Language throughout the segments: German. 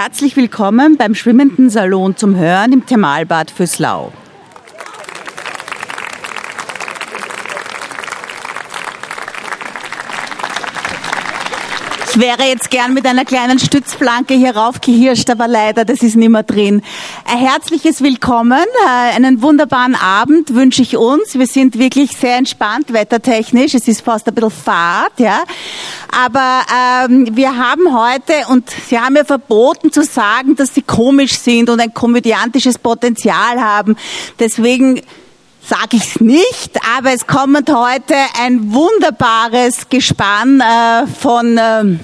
Herzlich willkommen beim Schwimmenden Salon zum Hören im Thermalbad Füßlau. Wäre jetzt gern mit einer kleinen Stützplanke hier raufgehirscht, aber leider, das ist nicht mehr drin. Ein herzliches Willkommen, äh, einen wunderbaren Abend wünsche ich uns. Wir sind wirklich sehr entspannt, wettertechnisch. Es ist fast ein bisschen Fahrt, ja. Aber ähm, wir haben heute, und Sie haben ja verboten zu sagen, dass Sie komisch sind und ein komödiantisches Potenzial haben. Deswegen sage ich es nicht, aber es kommt heute ein wunderbares Gespann äh, von äh,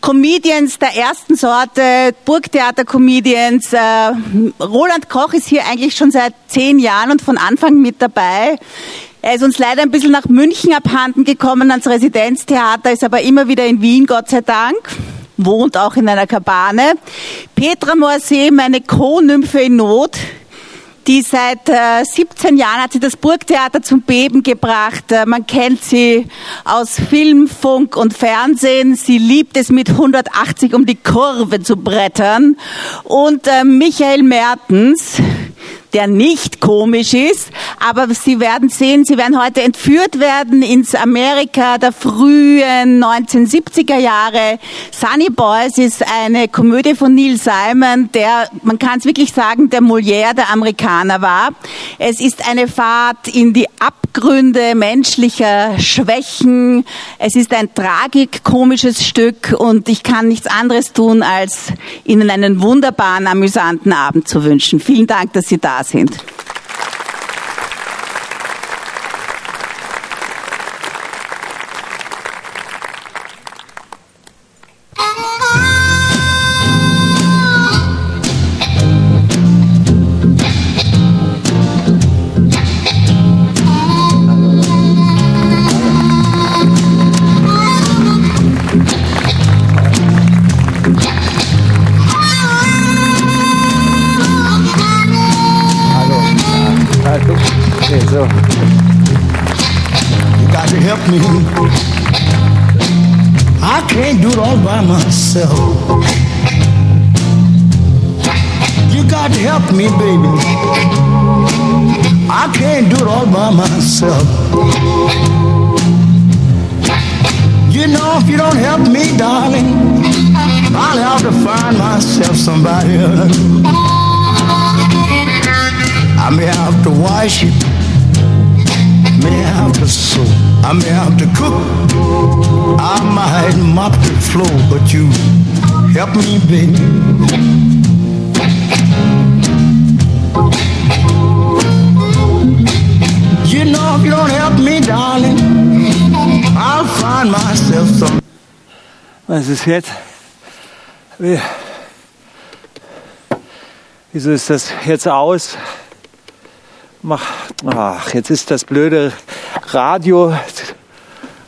Comedians der ersten Sorte, Burgtheater-Comedians. Äh, Roland Koch ist hier eigentlich schon seit zehn Jahren und von Anfang mit dabei. Er ist uns leider ein bisschen nach München abhanden gekommen ans Residenztheater, ist aber immer wieder in Wien, Gott sei Dank wohnt auch in einer Kabane. Petra Morsee, meine Co-Nymphe in Not, die seit äh, 17 Jahren hat sie das Burgtheater zum Beben gebracht. Äh, man kennt sie aus Film, Funk und Fernsehen. Sie liebt es mit 180 um die Kurve zu brettern. Und äh, Michael Mertens, der nicht komisch ist, aber Sie werden sehen, Sie werden heute entführt werden ins Amerika der frühen 1970er Jahre. Sunny Boys ist eine Komödie von Neil Simon, der, man kann es wirklich sagen, der Molière der Amerikaner war. Es ist eine Fahrt in die Abgründe menschlicher Schwächen. Es ist ein tragikomisches Stück und ich kann nichts anderes tun, als Ihnen einen wunderbaren, amüsanten Abend zu wünschen. Vielen Dank, dass Sie da sind. Me. I can't do it all by myself. You got to help me, baby. I can't do it all by myself. You know, if you don't help me, darling, I'll have to find myself somebody else. I may have to wash it, may have to sew. I may have to cook, I might mop the floor, but you help me, baby. You know, if you don't help me, darling, I'll find myself some. Was ist jetzt? Wie, wieso ist das jetzt aus? Ach, jetzt ist das blöde Radio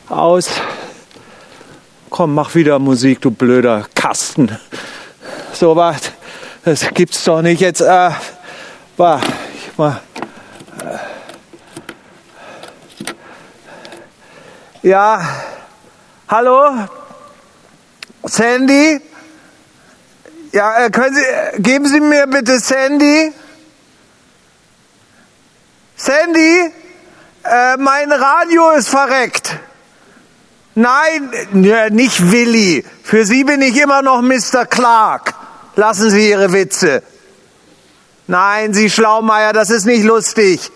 aus. Komm, mach wieder Musik, du blöder Kasten. So was, das gibt's doch nicht. Jetzt, äh, war, ich mal. Äh, ja, hallo, Sandy. Ja, äh, können Sie, geben Sie mir bitte Sandy. Sandy, äh, mein Radio ist verreckt. Nein, nicht Willi. Für Sie bin ich immer noch Mr. Clark. Lassen Sie Ihre Witze. Nein, Sie Schlaumeier, das ist nicht lustig.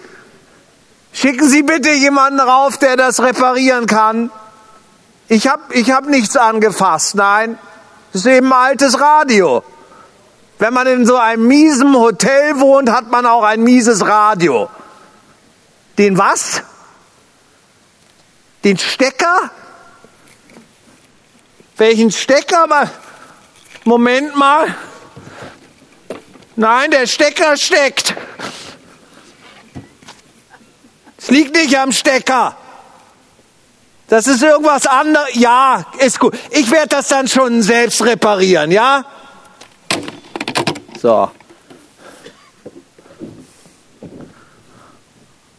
Schicken Sie bitte jemanden rauf, der das reparieren kann. Ich habe ich hab nichts angefasst, nein. Das ist eben altes Radio. Wenn man in so einem miesen Hotel wohnt, hat man auch ein mieses Radio. Den was? Den Stecker? Welchen Stecker? Moment mal. Nein, der Stecker steckt. Es liegt nicht am Stecker. Das ist irgendwas anderes. Ja, ist gut. Ich werde das dann schon selbst reparieren, ja? So.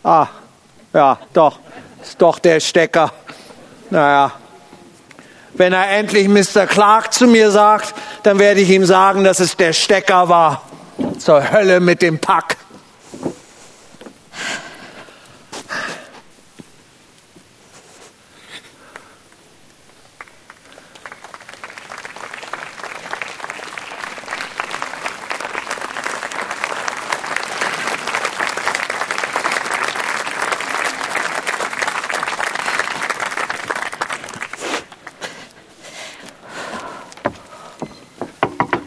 Ah, ja, doch, ist doch der Stecker. Naja, wenn er endlich Mr. Clark zu mir sagt, dann werde ich ihm sagen, dass es der Stecker war. Zur Hölle mit dem Pack.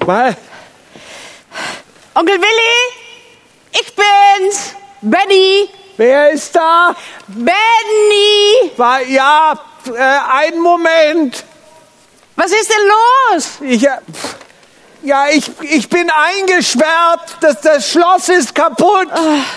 Mal. Onkel Willi, ich bin's. Benny. Wer ist da? Benny. War, ja, äh, einen Moment. Was ist denn los? Ich, äh, ja, ich, ich bin eingesperrt. Das, das Schloss ist kaputt.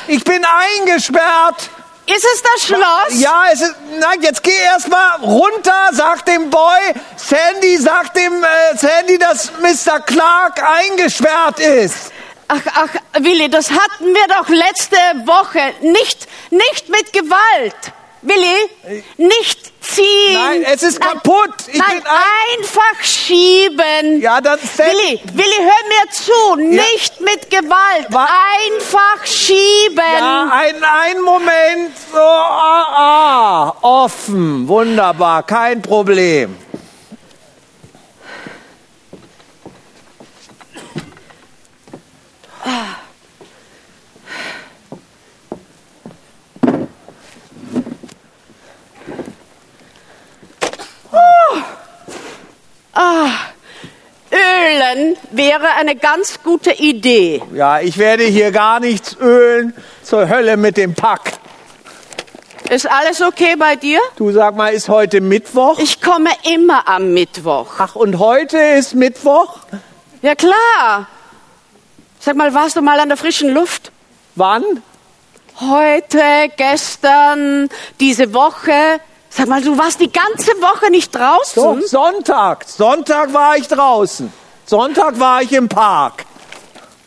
Ich bin eingesperrt. Ist es das Schloss? Ja, es ist, na, jetzt geh erst mal runter, sag dem Boy, Sandy, sag dem äh, Sandy, dass Mr. Clark eingesperrt ist. Ach, ach, Willi, das hatten wir doch letzte Woche. Nicht, nicht mit Gewalt. Willi, nicht ziehen. Nein, es ist Nein, kaputt. Ich Nein, ein- einfach schieben. Ja, dann. Willi, Willi, hör mir zu. Nicht mit Gewalt. Wa- Einfach schieben. Ja, ein, ein Moment. So, ah, ah, offen. Wunderbar, kein Problem. Ölen wäre eine ganz gute Idee. Ja, ich werde hier gar nichts ölen. Zur Hölle mit dem Pack. Ist alles okay bei dir? Du sag mal, ist heute Mittwoch? Ich komme immer am Mittwoch. Ach, und heute ist Mittwoch? Ja klar. Sag mal, warst du mal an der frischen Luft? Wann? Heute, gestern, diese Woche. Sag mal, du warst die ganze Woche nicht draußen? Doch, Sonntag. Sonntag war ich draußen. Sonntag war ich im Park.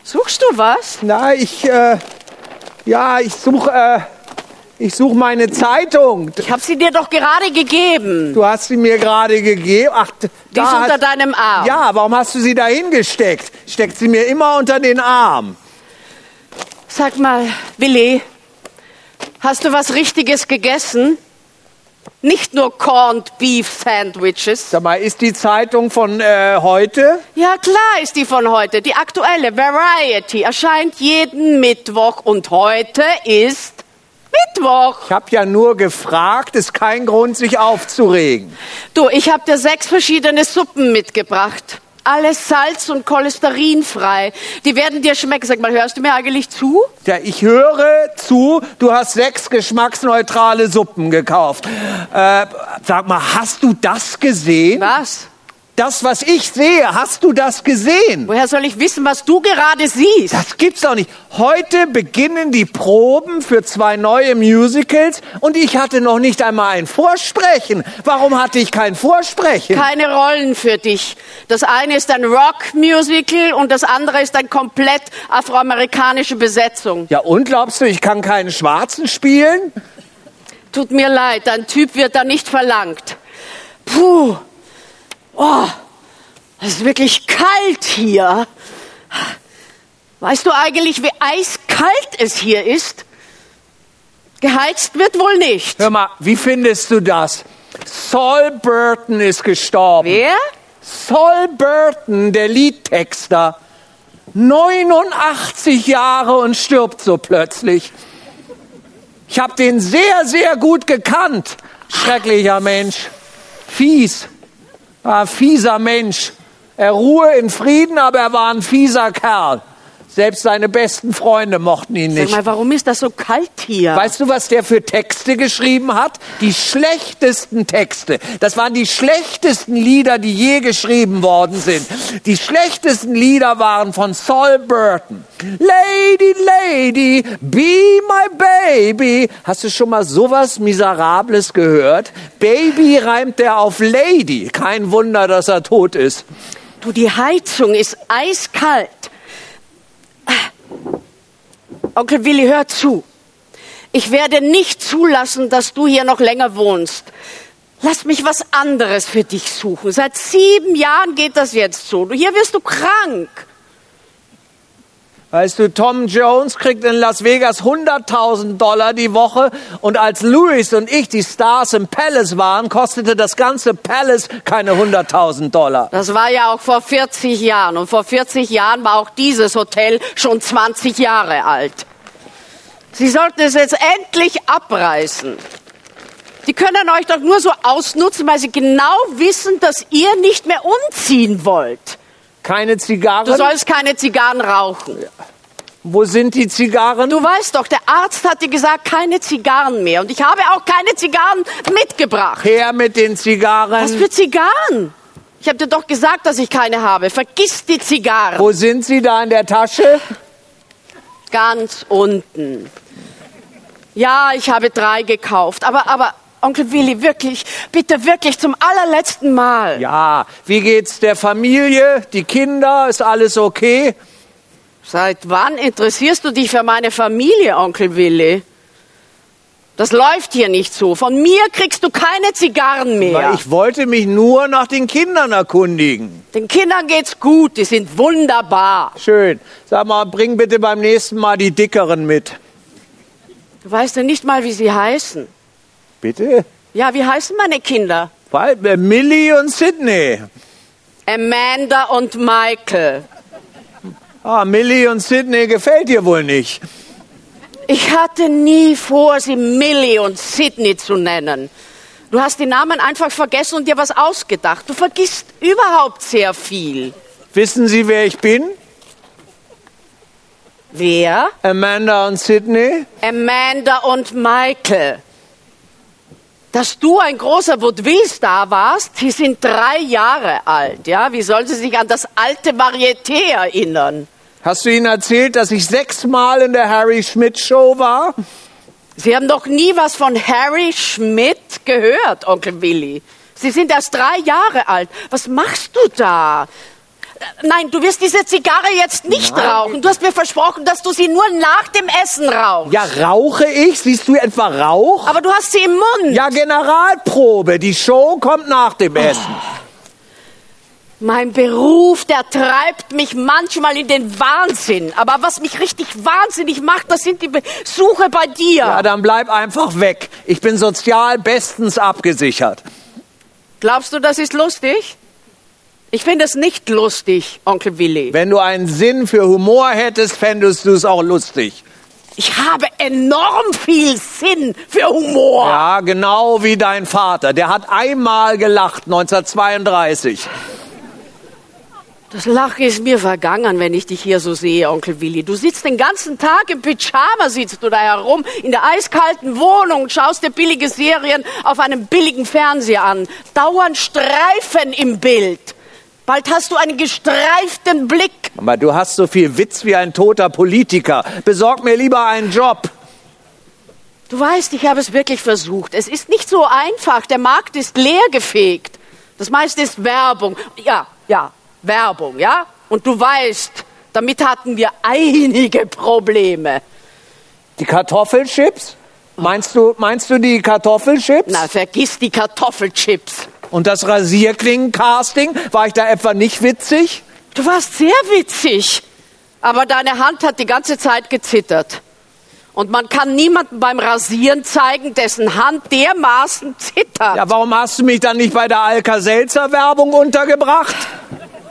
Suchst du was? Na, ich, äh, ja, ich suche, äh, ich suche meine Zeitung. Ich habe sie dir doch gerade gegeben. Du hast sie mir gerade gegeben. Ach, d- Die da ist unter hat- deinem Arm. Ja, warum hast du sie da hingesteckt? Steckt sie mir immer unter den Arm. Sag mal, Willi, hast du was Richtiges gegessen? Nicht nur Corned Beef Sandwiches. Sag mal, ist die Zeitung von äh, heute? Ja, klar ist die von heute. Die aktuelle Variety erscheint jeden Mittwoch und heute ist Mittwoch. Ich habe ja nur gefragt, ist kein Grund, sich aufzuregen. Du, ich habe dir sechs verschiedene Suppen mitgebracht. Alles salz- und cholesterinfrei. Die werden dir schmecken. Sag mal, hörst du mir eigentlich zu? Ja, ich höre zu, du hast sechs geschmacksneutrale Suppen gekauft. Äh, sag mal, hast du das gesehen? Was? Das, was ich sehe, hast du das gesehen? Woher soll ich wissen, was du gerade siehst? Das gibt's doch nicht. Heute beginnen die Proben für zwei neue Musicals und ich hatte noch nicht einmal ein Vorsprechen. Warum hatte ich kein Vorsprechen? Keine Rollen für dich. Das eine ist ein Rock-Musical und das andere ist eine komplett afroamerikanische Besetzung. Ja, und glaubst du, ich kann keinen Schwarzen spielen? Tut mir leid, dein Typ wird da nicht verlangt. Puh. Oh, es ist wirklich kalt hier. Weißt du eigentlich, wie eiskalt es hier ist? Geheizt wird wohl nicht. Hör mal, wie findest du das? Saul Burton ist gestorben. Wer? Saul Burton, der Liedtexter. 89 Jahre und stirbt so plötzlich. Ich habe den sehr, sehr gut gekannt. Schrecklicher Mensch. Fies. War ein fieser Mensch. Er ruhe in Frieden, aber er war ein fieser Kerl. Selbst seine besten Freunde mochten ihn Sag nicht. mal, warum ist das so kalt hier? Weißt du, was der für Texte geschrieben hat? Die schlechtesten Texte. Das waren die schlechtesten Lieder, die je geschrieben worden sind. Die schlechtesten Lieder waren von Saul Burton. Lady, Lady, be my baby. Hast du schon mal sowas Miserables gehört? Baby reimt er auf Lady. Kein Wunder, dass er tot ist. Du, die Heizung ist eiskalt. Onkel Willi, hör zu. Ich werde nicht zulassen, dass du hier noch länger wohnst. Lass mich was anderes für dich suchen. Seit sieben Jahren geht das jetzt so. Hier wirst du krank. Weißt du, Tom Jones kriegt in Las Vegas 100.000 Dollar die Woche und als Louis und ich die Stars im Palace waren, kostete das ganze Palace keine 100.000 Dollar. Das war ja auch vor 40 Jahren. Und vor 40 Jahren war auch dieses Hotel schon 20 Jahre alt. Sie sollten es jetzt endlich abreißen. Die können euch doch nur so ausnutzen, weil sie genau wissen, dass ihr nicht mehr umziehen wollt. Keine Zigarren? Du sollst keine Zigarren rauchen. Wo sind die Zigarren? Du weißt doch, der Arzt hat dir gesagt, keine Zigarren mehr. Und ich habe auch keine Zigarren mitgebracht. Her mit den Zigarren. Was für Zigarren? Ich habe dir doch gesagt, dass ich keine habe. Vergiss die Zigarren. Wo sind sie da in der Tasche? Ganz unten. Ja, ich habe drei gekauft. Aber, aber, Onkel Willi, wirklich, bitte wirklich zum allerletzten Mal. Ja, wie geht's der Familie? Die Kinder? Ist alles okay? Seit wann interessierst du dich für meine Familie, Onkel Willi? Das läuft hier nicht so. Von mir kriegst du keine Zigarren mehr. Weil ich wollte mich nur nach den Kindern erkundigen. Den Kindern geht's gut, die sind wunderbar. Schön. Sag mal, bring bitte beim nächsten Mal die dickeren mit. Du weißt ja nicht mal, wie sie heißen. Bitte? Ja, wie heißen meine Kinder? Äh, Millie und Sydney. Amanda und Michael. Ah, Millie und Sydney gefällt dir wohl nicht. Ich hatte nie vor, sie Millie und Sydney zu nennen. Du hast die Namen einfach vergessen und dir was ausgedacht. Du vergisst überhaupt sehr viel. Wissen Sie, wer ich bin? Wer? Amanda und Sydney? Amanda und Michael. Dass du ein großer Vaudeville-Star warst, sie sind drei Jahre alt, ja? Wie soll sie sich an das alte Varieté erinnern? Hast du ihnen erzählt, dass ich sechsmal in der Harry Schmidt Show war? Sie haben noch nie was von Harry Schmidt gehört, Onkel Willi. Sie sind erst drei Jahre alt. Was machst du da? Nein, du wirst diese Zigarre jetzt nicht Nein. rauchen. Du hast mir versprochen, dass du sie nur nach dem Essen rauchst. Ja, rauche ich? Siehst du etwa Rauch? Aber du hast sie im Mund. Ja, Generalprobe. Die Show kommt nach dem Essen. Mein Beruf, der treibt mich manchmal in den Wahnsinn. Aber was mich richtig wahnsinnig macht, das sind die Besuche bei dir. Ja, dann bleib einfach weg. Ich bin sozial bestens abgesichert. Glaubst du, das ist lustig? Ich finde es nicht lustig, Onkel Willi. Wenn du einen Sinn für Humor hättest, fändest du es auch lustig. Ich habe enorm viel Sinn für Humor. Ja, genau wie dein Vater. Der hat einmal gelacht, 1932. Das Lachen ist mir vergangen, wenn ich dich hier so sehe, Onkel Willi. Du sitzt den ganzen Tag im Pyjama, sitzt du da herum, in der eiskalten Wohnung, schaust dir billige Serien auf einem billigen Fernseher an. Dauernd Streifen im Bild. Bald hast du einen gestreiften Blick. Aber du hast so viel Witz wie ein toter Politiker. Besorg mir lieber einen Job. Du weißt, ich habe es wirklich versucht. Es ist nicht so einfach. Der Markt ist leergefegt. Das meiste ist Werbung. Ja, ja, Werbung, ja? Und du weißt, damit hatten wir einige Probleme. Die Kartoffelchips? Meinst du, meinst du die Kartoffelchips? Na, vergiss die Kartoffelchips. Und das Rasierklingen-Casting? War ich da etwa nicht witzig? Du warst sehr witzig. Aber deine Hand hat die ganze Zeit gezittert. Und man kann niemanden beim Rasieren zeigen, dessen Hand dermaßen zittert. Ja, warum hast du mich dann nicht bei der Alka-Seltzer-Werbung untergebracht?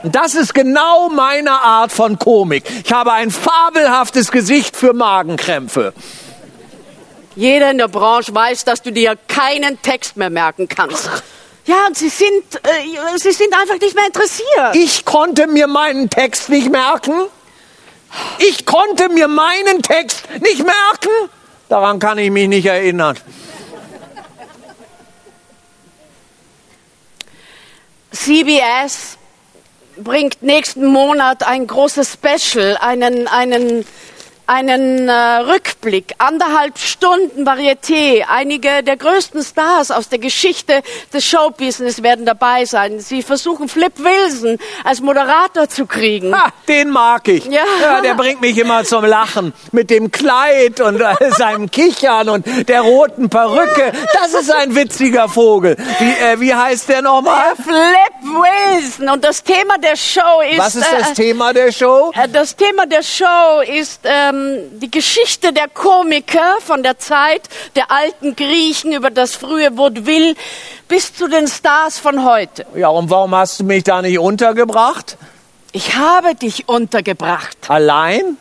Das ist genau meine Art von Komik. Ich habe ein fabelhaftes Gesicht für Magenkrämpfe. Jeder in der Branche weiß, dass du dir keinen Text mehr merken kannst. Ja, und sie sind, äh, sie sind einfach nicht mehr interessiert. Ich konnte mir meinen Text nicht merken. Ich konnte mir meinen Text nicht merken. Daran kann ich mich nicht erinnern. CBS bringt nächsten Monat ein großes Special, einen, einen einen äh, Rückblick, anderthalb Stunden Varieté. Einige der größten Stars aus der Geschichte des Showbusiness werden dabei sein. Sie versuchen Flip Wilson als Moderator zu kriegen. Ha, den mag ich. Ja. der bringt mich immer zum Lachen. Mit dem Kleid und äh, seinem Kichern und der roten Perücke. Das ist ein witziger Vogel. Wie, äh, wie heißt der nochmal? Flip Wilson. Und das Thema der Show ist... Was ist das äh, Thema der Show? Äh, Das Thema der Show ist ähm, die Geschichte der Komiker von der Zeit der alten Griechen über das frühe Vaudeville bis zu den Stars von heute. Ja, und warum hast du mich da nicht untergebracht? Ich habe dich untergebracht Allein?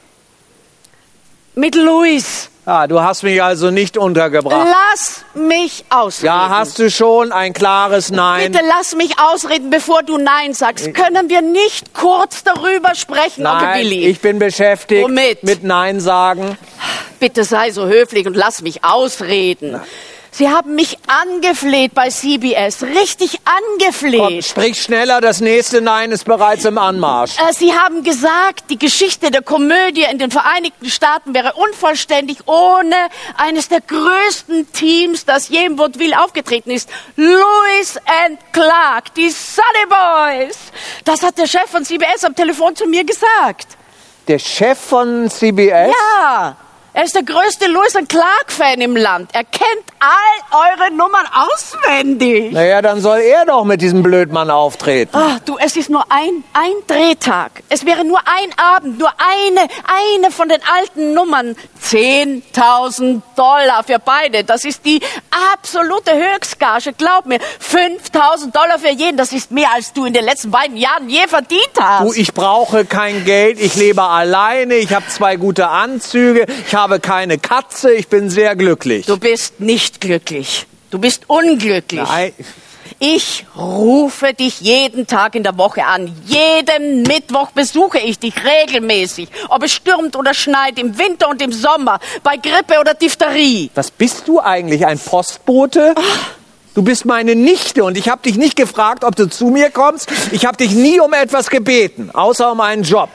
mit Luis. Ja, du hast mich also nicht untergebracht. Lass mich ausreden. Ja, hast du schon ein klares Nein? Bitte lass mich ausreden, bevor du Nein sagst. Können wir nicht kurz darüber sprechen, Onkel Nein, Billy? ich bin beschäftigt Womit? mit Nein sagen. Bitte sei so höflich und lass mich ausreden. Sie haben mich angefleht bei CBS, richtig angefleht. Komm, sprich schneller, das nächste Nein ist bereits im Anmarsch. Äh, Sie haben gesagt, die Geschichte der Komödie in den Vereinigten Staaten wäre unvollständig ohne eines der größten Teams, das je im Vaudeville aufgetreten ist. Lewis and Clark, die Sunny Boys. Das hat der Chef von CBS am Telefon zu mir gesagt. Der Chef von CBS? Ja, er ist der größte Lewis and Clark-Fan im Land. Er kennt all eure Nummern auswendig. Naja, dann soll er doch mit diesem Blödmann auftreten. Ah, du, es ist nur ein, ein Drehtag. Es wäre nur ein Abend, nur eine, eine von den alten Nummern. 10.000 Dollar für beide. Das ist die absolute Höchstgage. Glaub mir, 5.000 Dollar für jeden. Das ist mehr, als du in den letzten beiden Jahren je verdient hast. Du, ich brauche kein Geld, ich lebe alleine, ich habe zwei gute Anzüge, ich habe keine Katze, ich bin sehr glücklich. Du bist nicht glücklich. Du bist unglücklich. Nein, Ich rufe dich jeden Tag in der Woche an. Jeden Mittwoch besuche ich dich regelmäßig. Ob es stürmt oder schneit, im Winter und im Sommer, bei Grippe oder Diphtherie. was bist du eigentlich, ein Postbote? Du bist meine Nichte und ich habe dich nicht gefragt, ob du zu mir kommst. Ich habe dich nie um etwas gebeten, außer um einen Job.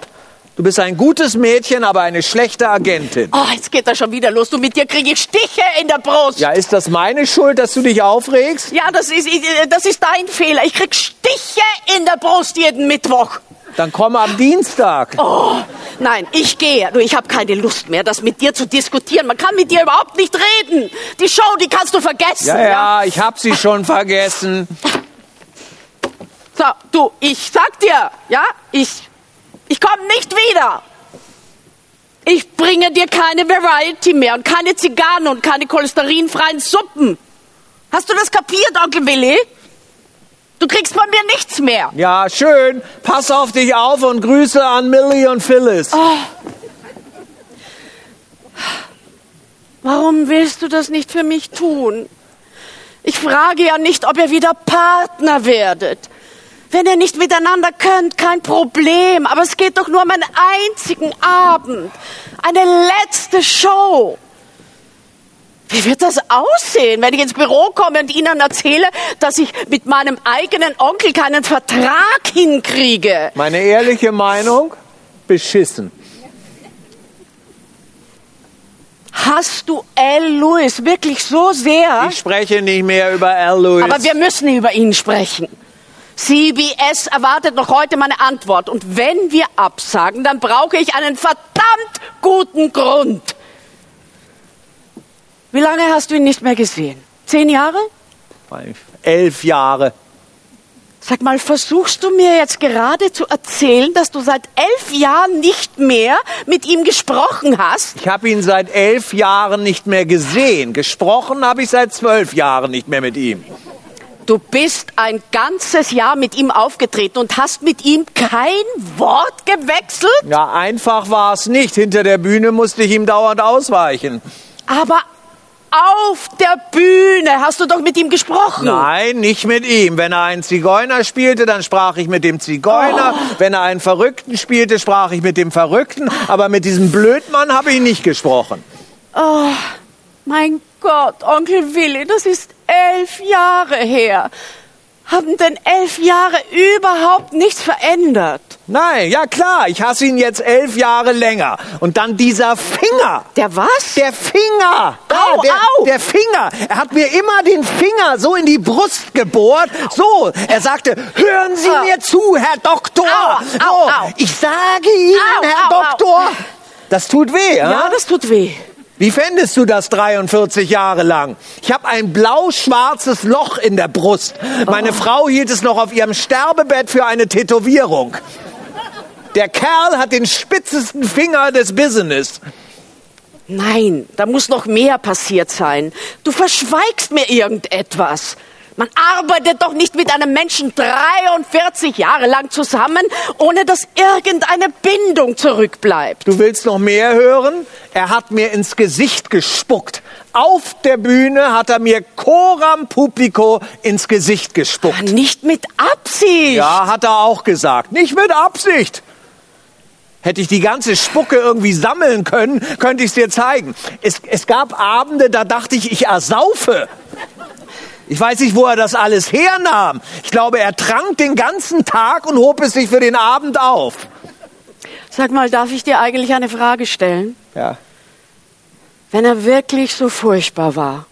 Du bist ein gutes Mädchen, aber eine schlechte Agentin. Oh, jetzt geht das schon wieder los. Du mit dir kriege ich Stiche in der Brust. Ja, ist das meine Schuld, dass du dich aufregst? Ja, das ist, das ist dein Fehler. Ich krieg Stiche in der Brust jeden Mittwoch. Dann komm am Dienstag. Oh, nein, ich gehe. Du, ich habe keine Lust mehr, das mit dir zu diskutieren. Man kann mit dir überhaupt nicht reden. Die Show, die kannst du vergessen. Ja, ja, ich hab sie schon vergessen. So, du, ich sag dir, ja, ich, ich komme nicht wieder. Ich bringe dir keine Variety mehr und keine Zigarren und keine cholesterinfreien Suppen. Hast du das kapiert, Onkel Willi? Du kriegst von mir nichts mehr. Ja, schön. Pass auf dich auf und Grüße an Millie und Phyllis. Warum willst du das nicht für mich tun? Ich frage ja nicht, ob ihr wieder Partner werdet. Wenn ihr nicht miteinander könnt, kein Problem. Aber es geht doch nur um einen einzigen Abend. Eine letzte Show. Wie wird das aussehen, wenn ich ins Büro komme und Ihnen erzähle, dass ich mit meinem eigenen Onkel keinen Vertrag hinkriege? Meine ehrliche Meinung? Beschissen. Hast du L. Lewis wirklich so sehr? Ich spreche nicht mehr über Al Lewis. Aber wir müssen über ihn sprechen. CBS erwartet noch heute meine Antwort. Und wenn wir absagen, dann brauche ich einen verdammt guten Grund. Wie lange hast du ihn nicht mehr gesehen? Zehn Jahre? Elf Jahre. Sag mal, versuchst du mir jetzt gerade zu erzählen, dass du seit elf Jahren nicht mehr mit ihm gesprochen hast? Ich habe ihn seit elf Jahren nicht mehr gesehen. Gesprochen habe ich seit zwölf Jahren nicht mehr mit ihm. Du bist ein ganzes Jahr mit ihm aufgetreten und hast mit ihm kein Wort gewechselt? Ja, einfach war es nicht. Hinter der Bühne musste ich ihm dauernd ausweichen. Aber auf der Bühne hast du doch mit ihm gesprochen. Nein, nicht mit ihm. Wenn er einen Zigeuner spielte, dann sprach ich mit dem Zigeuner. Wenn er einen Verrückten spielte, sprach ich mit dem Verrückten. Aber mit diesem Blödmann habe ich nicht gesprochen. Oh, mein Gott, Onkel Willi, das ist elf Jahre her. Haben denn elf Jahre überhaupt nichts verändert? Nein, ja klar, ich hasse ihn jetzt elf Jahre länger. Und dann dieser Finger. Der was? Der Finger! Da, Au, der, au. der Finger! Er hat mir immer den Finger so in die Brust gebohrt. So, er sagte, hören Sie Au. mir zu, Herr Doktor! Au, so, au, au. Ich sage Ihnen, Herr. Doktor! Das tut weh, ja? Ja, das tut weh. Wie fändest du das 43 Jahre lang? Ich habe ein blau-schwarzes Loch in der Brust. Meine Frau hielt es noch auf ihrem Sterbebett für eine Tätowierung. Der Kerl hat den spitzesten Finger des Business. Nein, da muss noch mehr passiert sein. Du verschweigst mir irgendetwas. Man arbeitet doch nicht mit einem Menschen 43 Jahre lang zusammen, ohne dass irgendeine Bindung zurückbleibt. Du willst noch mehr hören? Er hat mir ins Gesicht gespuckt. Auf der Bühne hat er mir coram publico ins Gesicht gespuckt. Nicht mit Absicht. Ja, hat er auch gesagt. Nicht mit Absicht. Hätte ich die ganze Spucke irgendwie sammeln können, könnte ich es dir zeigen. Es, es gab Abende, da dachte ich, ich ersaufe. Ich weiß nicht, wo er das alles hernahm. Ich glaube, er trank den ganzen Tag und hob es sich für den Abend auf. Sag mal, darf ich dir eigentlich eine Frage stellen? Ja. Wenn er wirklich so furchtbar war,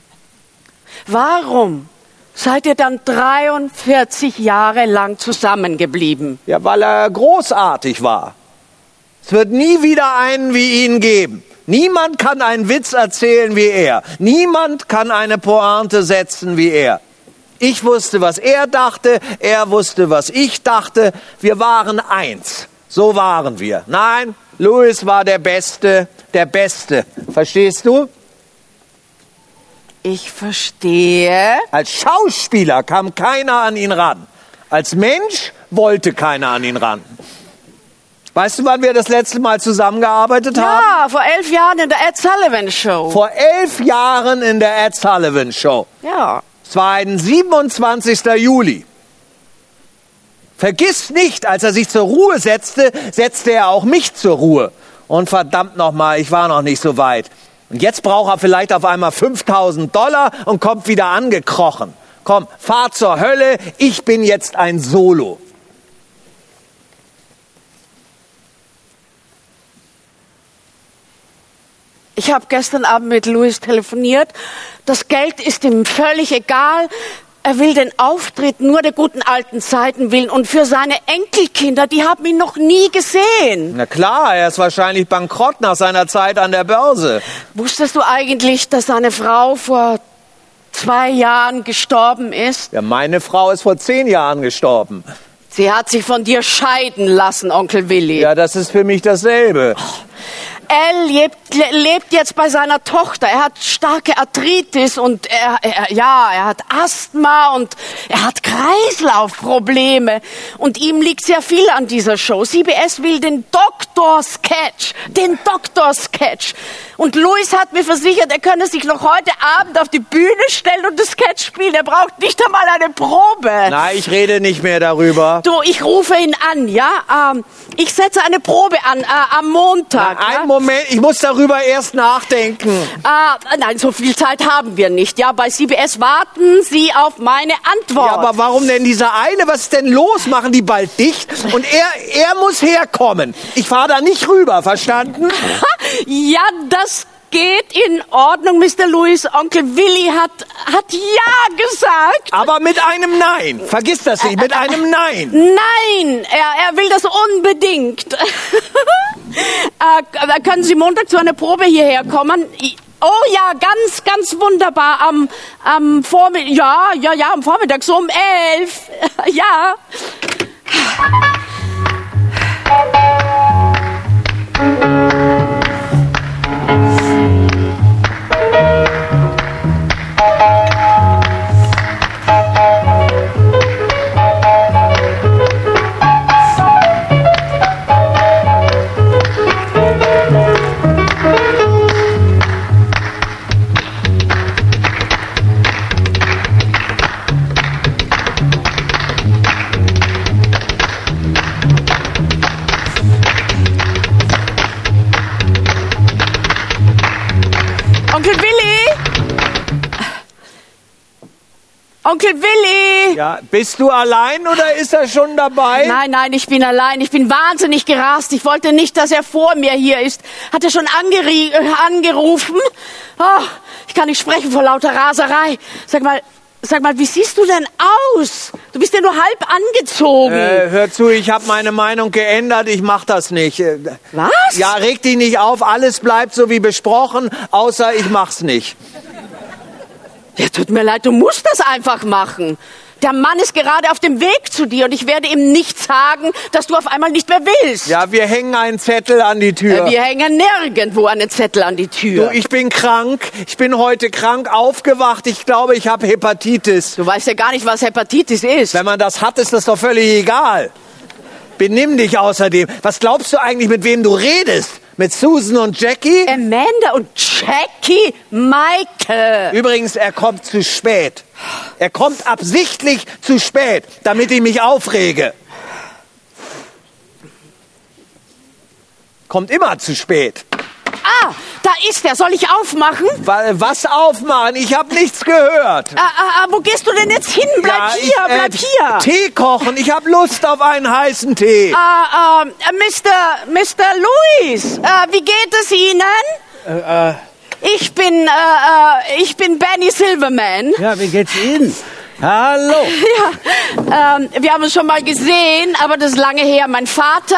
warum seid ihr dann 43 Jahre lang zusammengeblieben? Ja, weil er großartig war. Es wird nie wieder einen wie ihn geben. Niemand kann einen Witz erzählen wie er. Niemand kann eine Pointe setzen wie er. Ich wusste, was er dachte, er wusste, was ich dachte. Wir waren eins. So waren wir. Nein, Louis war der Beste, der Beste. Verstehst du? Ich verstehe. Als Schauspieler kam keiner an ihn ran. Als Mensch wollte keiner an ihn ran. Weißt du, wann wir das letzte Mal zusammengearbeitet haben? Ja, vor elf Jahren in der Ed Sullivan Show. Vor elf Jahren in der Ed Sullivan Show. ja. Es war ein 27. Juli. Vergiss nicht, als er sich zur Ruhe setzte, setzte er auch mich zur Ruhe. Und verdammt nochmal, ich war noch nicht so weit. Und jetzt braucht er vielleicht auf einmal 5000 Dollar und kommt wieder angekrochen. Komm, fahr zur Hölle, ich bin jetzt ein Solo. Ich habe gestern Abend mit Louis telefoniert. Das Geld ist ihm völlig egal. Er will den Auftritt nur der guten alten Zeiten willen. Und für seine Enkelkinder, die haben ihn noch nie gesehen. Na klar, er ist wahrscheinlich bankrott nach seiner Zeit an der Börse. Wusstest du eigentlich, dass seine Frau vor zwei Jahren gestorben ist? Ja, meine Frau ist vor zehn Jahren gestorben. Sie hat sich von dir scheiden lassen, Onkel Willi. Ja, das ist für mich dasselbe. Al lebt, le- lebt jetzt bei seiner Tochter. Er hat starke Arthritis und er, er, ja, er hat Asthma und er hat Kreislaufprobleme. Und ihm liegt sehr viel an dieser Show. CBS will den Doktor Sketch, den Doktor Sketch. Und Louis hat mir versichert, er könne sich noch heute Abend auf die Bühne stellen und das Sketch spielen. Er braucht nicht einmal eine Probe. Na, ich rede nicht mehr darüber. Du, ich rufe ihn an, ja? Ähm, ich setze eine Probe an äh, am Montag. ja? Einen Moment, ich muss darüber erst nachdenken. Ah, nein, so viel Zeit haben wir nicht. Ja, bei CBS warten Sie auf meine Antwort. Ja, aber warum denn dieser eine? Was ist denn los? Machen die bald dicht? Und er, er muss herkommen. Ich fahre da nicht rüber, verstanden? ja, das geht in Ordnung, Mr. Lewis. Onkel Willi hat, hat Ja gesagt. Aber mit einem Nein. Vergiss das nicht, mit einem Nein. Nein, er, er will das unbedingt. äh, können Sie Montag zu einer Probe hierher kommen? Oh ja, ganz, ganz wunderbar. Am, am Vormittag, ja, ja, ja, am Vormittag, so um elf. ja. Onkel Willi! Ja, bist du allein oder ist er schon dabei? Nein, nein, ich bin allein. Ich bin wahnsinnig gerast. Ich wollte nicht, dass er vor mir hier ist. Hat er schon äh, angerufen? Oh, ich kann nicht sprechen vor lauter Raserei. Sag mal, sag mal, wie siehst du denn aus? Du bist ja nur halb angezogen. Äh, hör zu, ich habe meine Meinung geändert. Ich mach das nicht. Äh, Was? Ja, reg dich nicht auf. Alles bleibt so wie besprochen, außer ich mach's nicht. Ja, tut mir leid, du musst das einfach machen. Der Mann ist gerade auf dem Weg zu dir und ich werde ihm nicht sagen, dass du auf einmal nicht mehr willst. Ja, wir hängen einen Zettel an die Tür. Äh, Wir hängen nirgendwo einen Zettel an die Du, Tür. ich bin krank. Ich bin heute krank aufgewacht. Ich glaube, ich habe Hepatitis. Du weißt ja gar nicht, was Hepatitis ist. Wenn man das hat, ist das doch völlig egal. Benimm dich außerdem. Was glaubst du eigentlich, mit wem du redest? Mit Susan und Jackie? Amanda und Jackie Michael. Übrigens, er kommt zu spät. Er kommt absichtlich zu spät, damit ich mich aufrege. Kommt immer zu spät. Ah, da ist er. Soll ich aufmachen? Wa- Was aufmachen? Ich habe nichts gehört. Ah, ah, ah, wo gehst du denn jetzt hin? Bleib Ja, hier, ich, äh, bleib hier. Tee kochen. Ich habe Lust auf einen heißen Tee. Ah, äh, Mr. Mr. Louis, äh, wie geht es Ihnen? Ich bin, äh, äh, ich bin Benny Silverman. Ja, wie geht's Ihnen? Hallo. Ja, ähm, wir haben uns schon mal gesehen, aber das ist lange her. Mein Vater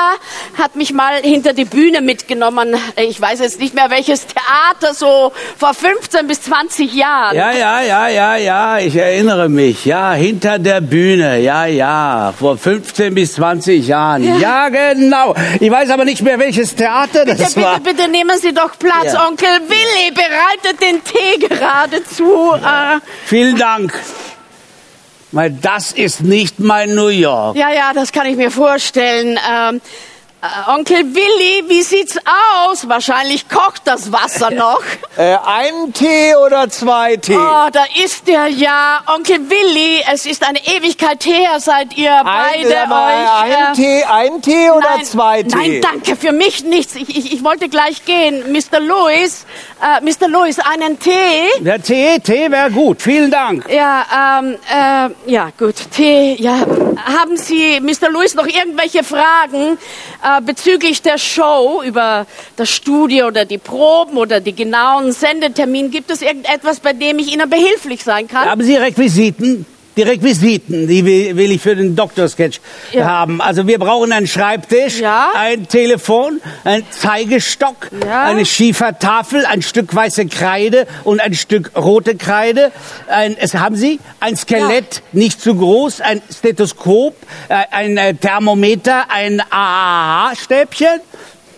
hat mich mal hinter die Bühne mitgenommen. Ich weiß jetzt nicht mehr welches Theater, so vor 15 bis 20 Jahren. Ja, ja, ja, ja, ja, ich erinnere mich. Ja, hinter der Bühne. Ja, ja, vor 15 bis 20 Jahren. Ja, genau. Ich weiß aber nicht mehr, welches Theater das Bitte, war. bitte, bitte nehmen Sie doch Platz. Ja. Onkel Willi bereitet den Tee geradezu. Äh, Vielen Dank. Weil das ist nicht mein New York. ja, ja, das kann ich mir vorstellen. Ähm, äh, Onkel Willi, wie sieht's aus? Wahrscheinlich kocht das Wasser noch. Äh, einen Tee oder zwei Tee? Oh, da ist der ja. Onkel Willi, es ist eine Ewigkeit her, seit ihr beide mal, euch... ein äh, Tee, ein Tee oder nein, zwei Tee? Nein, danke, für mich nichts. Ich, ich, ich wollte gleich gehen. Mr. Louis, äh, Mr. Louis, einen Tee? Der Tee, Tee wäre gut. Vielen Dank. Ja, ähm, äh, ja, gut. Tee, ja. Haben Sie, Mr. Louis, noch irgendwelche Fragen äh, bezüglich der Show über das Studio oder die Proben oder die genauen Sendetermine? Gibt es irgendetwas, bei dem ich Ihnen behilflich sein kann? Haben Sie Requisiten? Die Requisiten, die will will ich für den Doktorsketch Ja. haben. Also wir brauchen einen Schreibtisch, Ja. ein Telefon, ein Zeigestock, Ja. eine Schiefertafel, ein Stück weiße Kreide und ein Stück rote Kreide. Ein, es haben Sie ein Skelett, nicht zu groß, ein Stethoskop, äh, ein äh, Thermometer, ein AAH-Stäbchen.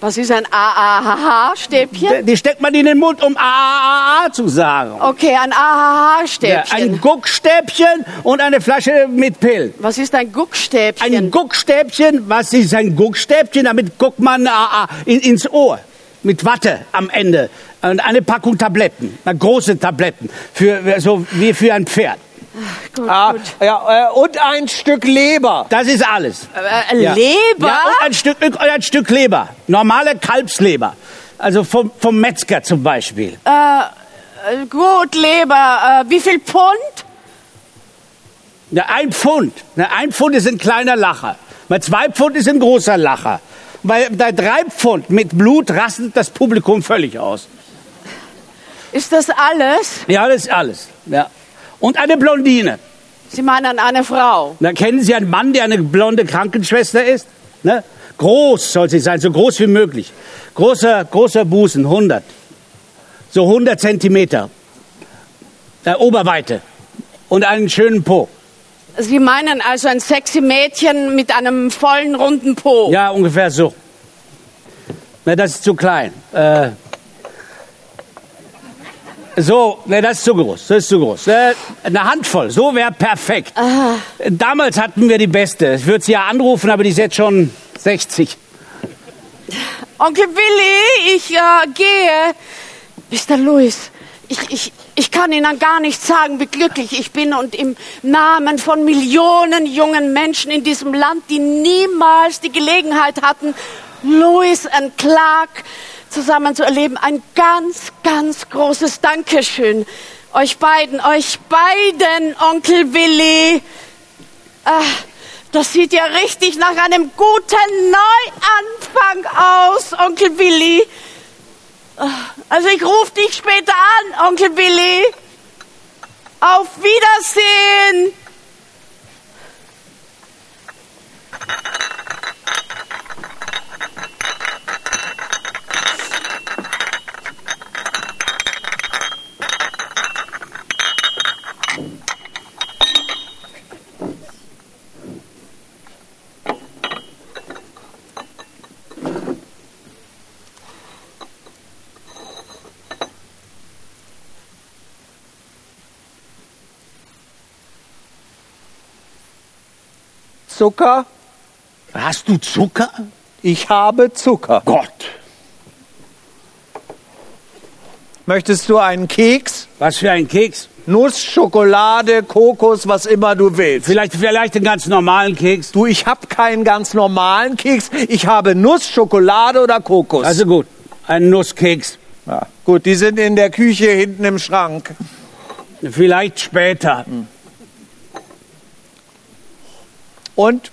Was ist ein AAHH-Stäbchen? Die steckt man in den Mund, um AAA zu sagen. Okay, ein Ja, AAH-Stäbchen. ein Guckstäbchen und eine Flasche mit Pillen. Was ist ein Guckstäbchen? Ein Guckstäbchen, was ist ein Guckstäbchen? Damit guckt man ah, in, ins Ohr. Mit Watte am Ende. Und eine Packung Tabletten. Große Tabletten. Für, so wie für ein Pferd. Gut, Ah, gut. ja, äh, und ein Stück Leber. Das ist alles. Äh, Ja. Leber? Ja, und ein Stück, und ein Stück Leber. Normale Kalbsleber. Also vom, vom Metzger zum Beispiel. Äh, gut, Leber. Äh, wie viel Pfund? Ja, ein Pfund. Na, ein Pfund ist ein kleiner Lacher. Bei zwei Pfund ist ein großer Lacher. Bei, bei drei Pfund mit Blut rastet das Publikum völlig aus. Ist das alles? Ja, das ist alles. Ja. Und eine Blondine. Sie meinen eine Frau? Da kennen Sie einen Mann, der eine blonde Krankenschwester ist? Ne? Groß soll sie sein, so groß wie möglich. Großer, großer Busen, 100. So 100 Zentimeter. Äh, Oberweite. Und einen schönen Po. Sie meinen also ein sexy Mädchen mit einem vollen, runden Po? Ja, ungefähr so. Na, das ist zu klein. Äh, so, ne, das ist zu groß. Das ist zu groß. Äh, eine Handvoll, so wäre perfekt. Damals hatten wir die beste. Ich würde sie ja anrufen, aber die ist jetzt schon 60. Onkel Willi, ich äh, gehe. Mr. Louis, ich, ich, ich kann Ihnen gar nicht sagen, wie glücklich ich bin und im Namen von Millionen jungen Menschen in diesem Land, die niemals die Gelegenheit hatten, Louis und Clark zusammen zu erleben, ein ganz, ganz großes Dankeschön. Euch beiden, euch beiden, Onkel Willi. Ah, das sieht ja richtig nach einem guten Neuanfang aus, Onkel Willi. Ah, Also ich rufe dich später an, Onkel Willi. Auf Wiedersehen. Zucker? Hast du Zucker? Ich habe Zucker. Gott. Möchtest du einen Keks? Was für ein Keks? Nuss, Schokolade, Kokos, was immer du willst. Vielleicht, vielleicht einen ganz normalen Keks. Du, ich habe keinen ganz normalen Keks. Ich habe Nuss, Schokolade oder Kokos. Also gut, ein Nusskeks. ja, gut, die sind in der Küche hinten im Schrank. Vielleicht später. Und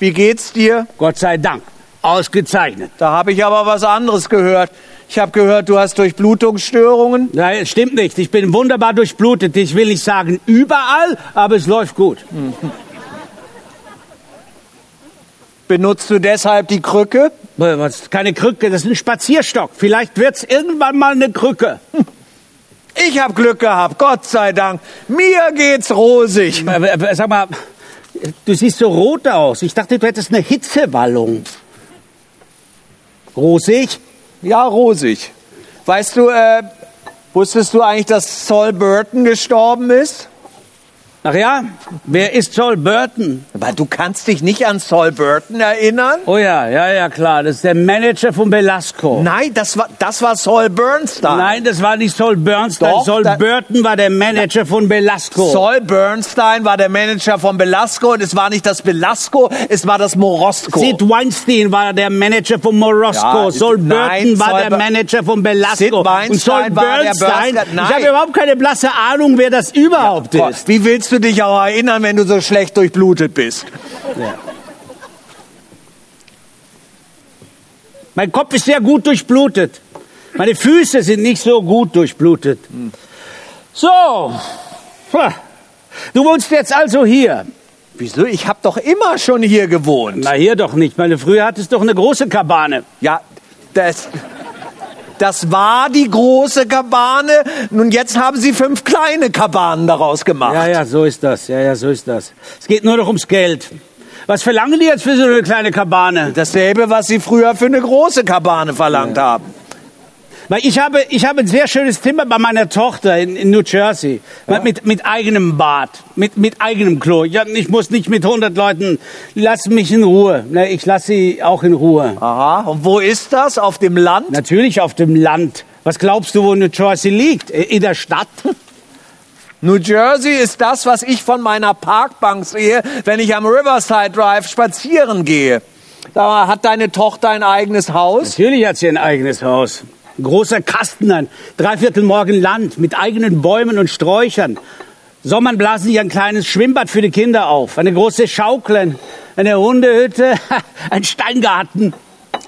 wie geht's dir? Gott sei Dank. Ausgezeichnet. Da habe ich aber was anderes gehört. Ich habe gehört, du hast Durchblutungsstörungen. Nein, stimmt nicht. Ich bin wunderbar durchblutet. Ich will nicht sagen überall, aber es läuft gut. Benutzt du deshalb die Krücke? Was, keine Krücke, das ist ein Spazierstock. Vielleicht wird's irgendwann mal eine Krücke. Ich habe Glück gehabt, Gott sei Dank. Mir geht's rosig. Äh, äh, Sag mal, du siehst so rot aus. Ich dachte, du hättest eine Hitzewallung. Rosig? Ja, rosig. Weißt du, äh, wusstest du eigentlich, dass Saul Burton gestorben ist? Ach ja, wer ist Saul Burton? Aber du kannst dich nicht an Saul Burton erinnern? Oh ja, ja, ja, klar. Das ist der Manager von Belasco. Nein, das war, das war Saul Bernstein. Nein, das war nicht Saul Bernstein. Doch, Saul da- Burton war der Manager von Belasco. Saul Bernstein war der Manager von Belasco und es war nicht das Belasco, es war das Morosco. Sid Weinstein war der Manager von Morosco. Ja, Saul Burton nein, war Saul der Ber- Manager von Belasco. Sid Weinstein Und Saul Bernstein, Bernstein- ich habe überhaupt keine blasse Ahnung, wer das überhaupt Gott, ist. wie willst du dich auch erinnern, wenn du so schlecht durchblutet bist? Mein Kopf ist sehr gut durchblutet. Meine Füße sind nicht so gut durchblutet. So. Du wohnst jetzt also hier. Wieso? Ich habe doch immer schon hier gewohnt. Na, hier doch nicht. Meine, früher hattest du doch eine große Kabane. Ja, das, das war die große Kabane. Nun, jetzt haben sie fünf kleine Kabanen daraus gemacht. Ja, ja, so ist das. Ja, ja, so ist das. Es geht nur noch ums Geld. Was verlangen die jetzt für so eine kleine Kabane? Dasselbe, was sie früher für eine große Kabane verlangt haben. Weil ich habe, ich habe ein sehr schönes Zimmer bei meiner Tochter in, in New Jersey. Mit, mit eigenem Bad, mit, mit eigenem Klo. Ja, ich muss nicht mit 100 Leuten, lass mich in Ruhe. Ne, Ich lasse sie auch in Ruhe. Aha. Und wo ist das? Auf dem Land? Natürlich auf dem Land. Was glaubst du, wo New Jersey liegt? In der Stadt? New Jersey ist das, was ich von meiner Parkbank sehe, wenn ich am Riverside Drive spazieren gehe. Da hat deine Tochter ein eigenes Haus. Natürlich hat sie ein eigenes Haus. Ein großer Kasten, ein Dreiviertelmorgen Land mit eigenen Bäumen und Sträuchern. Sommern blasen sie ein kleines Schwimmbad für die Kinder auf. Eine große Schaukel, ein- eine Hundehütte, ein Steingarten.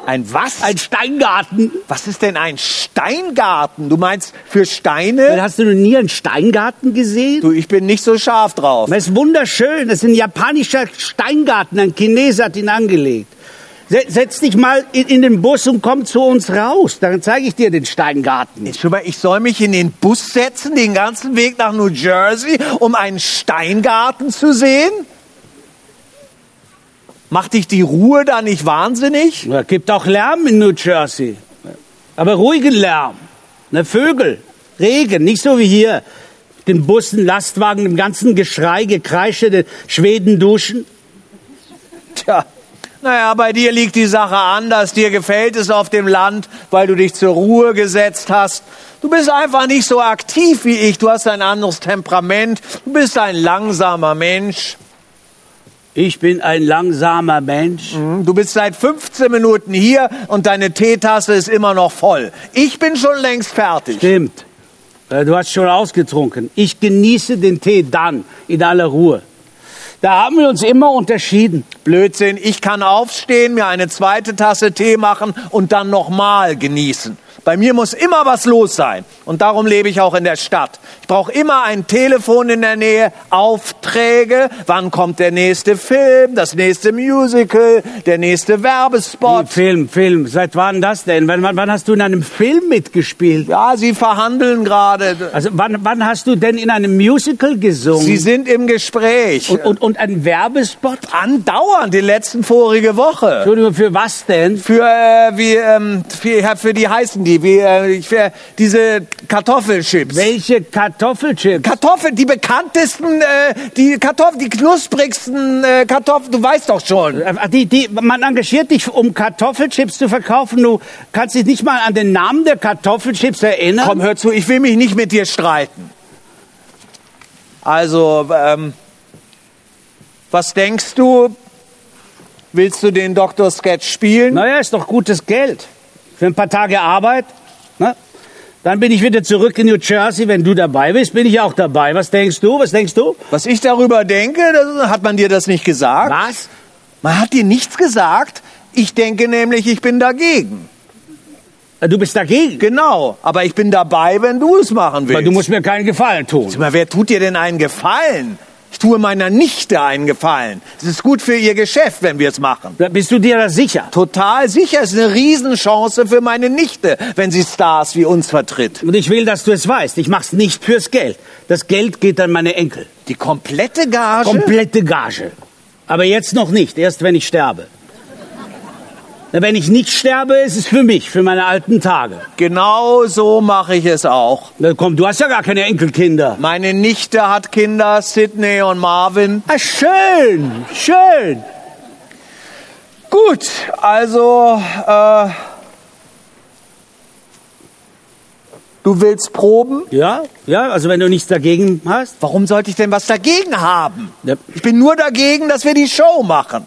Ein was? Ein Steingarten. was ist denn ein Steingarten? Du meinst für Steine? Hast du noch nie einen Steingarten gesehen? Du, ich bin nicht so scharf drauf. Das ist wunderschön. Das ist ein japanischer Steingarten. Ein Chinese hat ihn angelegt. Se- Setz dich mal in, den Bus und komm zu uns raus. Dann zeige ich dir den Steingarten. Schon mal, ich soll mich in den Bus setzen, den ganzen Weg nach New Jersey, um einen Steingarten zu sehen? Macht dich die Ruhe da nicht wahnsinnig? Es gibt auch Lärm in New Jersey. Aber ruhigen Lärm. Ne, Vögel, Regen, nicht so wie hier. Den Bussen, Lastwagen, dem ganzen Geschrei, Gekreische, den Schweden duschen. Tja, naja, bei dir liegt die Sache anders. Dir gefällt es auf dem Land, weil du dich zur Ruhe gesetzt hast. Du bist einfach nicht so aktiv wie ich. Du hast ein anderes Temperament. Du bist ein langsamer Mensch. Ich bin ein langsamer Mensch. Du bist seit 15 Minuten hier und deine Teetasse ist immer noch voll. Ich bin schon längst fertig. Stimmt. Äh, Du hast schon ausgetrunken. Ich genieße den Tee dann, in aller Ruhe. Da haben wir uns immer unterschieden. Blödsinn, ich kann aufstehen, mir eine zweite Tasse Tee machen und dann nochmal genießen. Bei mir muss immer was los sein. Und darum lebe ich auch in der Stadt. Ich brauche immer ein Telefon in der Nähe, Aufträge. Wann kommt der nächste Film, das nächste Musical, der nächste Werbespot? Film, Film. Seit wann das denn? Wann, wann, wann hast du in einem Film mitgespielt? Ja, Sie verhandeln gerade. Also wann, wann hast du denn in einem Musical gesungen? Sie sind im Gespräch. und, und, und ein Werbespot? Andauernd, die letzten vorige Woche. Entschuldigung, für was denn? Für, äh, wie, ähm, für, für die heißen die, wie, äh, für diese Kartoffelchips. Welche Kartoffelchips? Kartoffeln, die bekanntesten, äh, die Kartoffeln, die knusprigsten äh, Kartoffeln, du weißt doch schon. Äh, Die, die, man engagiert dich, um Kartoffelchips zu verkaufen. Du kannst dich nicht mal an den Namen der Kartoffelchips erinnern. Komm, hör zu, ich will mich nicht mit dir streiten. Also, ähm, was denkst du? Willst du den Dr. Sketch spielen? Naja, ist doch gutes Geld. Für ein paar Tage Arbeit. Ne? Dann bin ich wieder zurück in New Jersey. Wenn du dabei bist, bin ich auch dabei. Was denkst du? Was denkst du? Was ich darüber denke, das, hat man dir das nicht gesagt? Was? Man hat dir nichts gesagt. Ich denke nämlich, ich bin dagegen. Äh, Du bist dagegen. Genau, aber ich bin dabei, wenn du es machen willst. Aber du musst mir keinen Gefallen tun. Mal, wer tut dir denn einen Gefallen? Ich tue meiner Nichte einen Gefallen. Es ist gut für ihr Geschäft, wenn wir es machen. Bist du dir da sicher? Total sicher, es ist eine Riesenchance für meine Nichte, wenn sie Stars wie uns vertritt. Und ich will, dass du es weißt. Ich mach's nicht fürs Geld. Das Geld geht an meine Enkel. Die komplette Gage? Komplette Gage. Aber jetzt noch nicht, erst wenn ich sterbe. Wenn ich nicht sterbe, ist es für mich, für meine alten Tage. genau so mache ich es auch. Na, komm, du hast ja gar keine Enkelkinder. Meine Nichte hat Kinder, Sydney und Marvin. Ah, schön, schön. Gut, also, äh, du willst proben? Ja, ja, also wenn du nichts dagegen hast. Warum sollte ich denn was dagegen haben? Ja. Ich bin nur dagegen, dass wir die Show machen.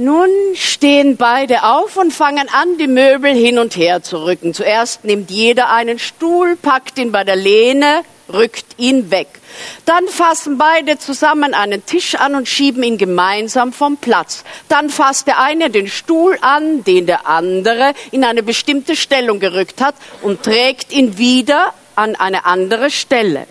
Nun stehen beide auf und fangen an, die Möbel hin und her zu rücken. Zuerst nimmt jeder einen Stuhl, packt ihn bei der Lehne, rückt ihn weg. Dann fassen beide zusammen einen Tisch an und schieben ihn gemeinsam vom Platz. Dann fasst der eine den Stuhl an, den der andere in eine bestimmte Stellung gerückt hat und trägt ihn wieder an eine andere Stelle.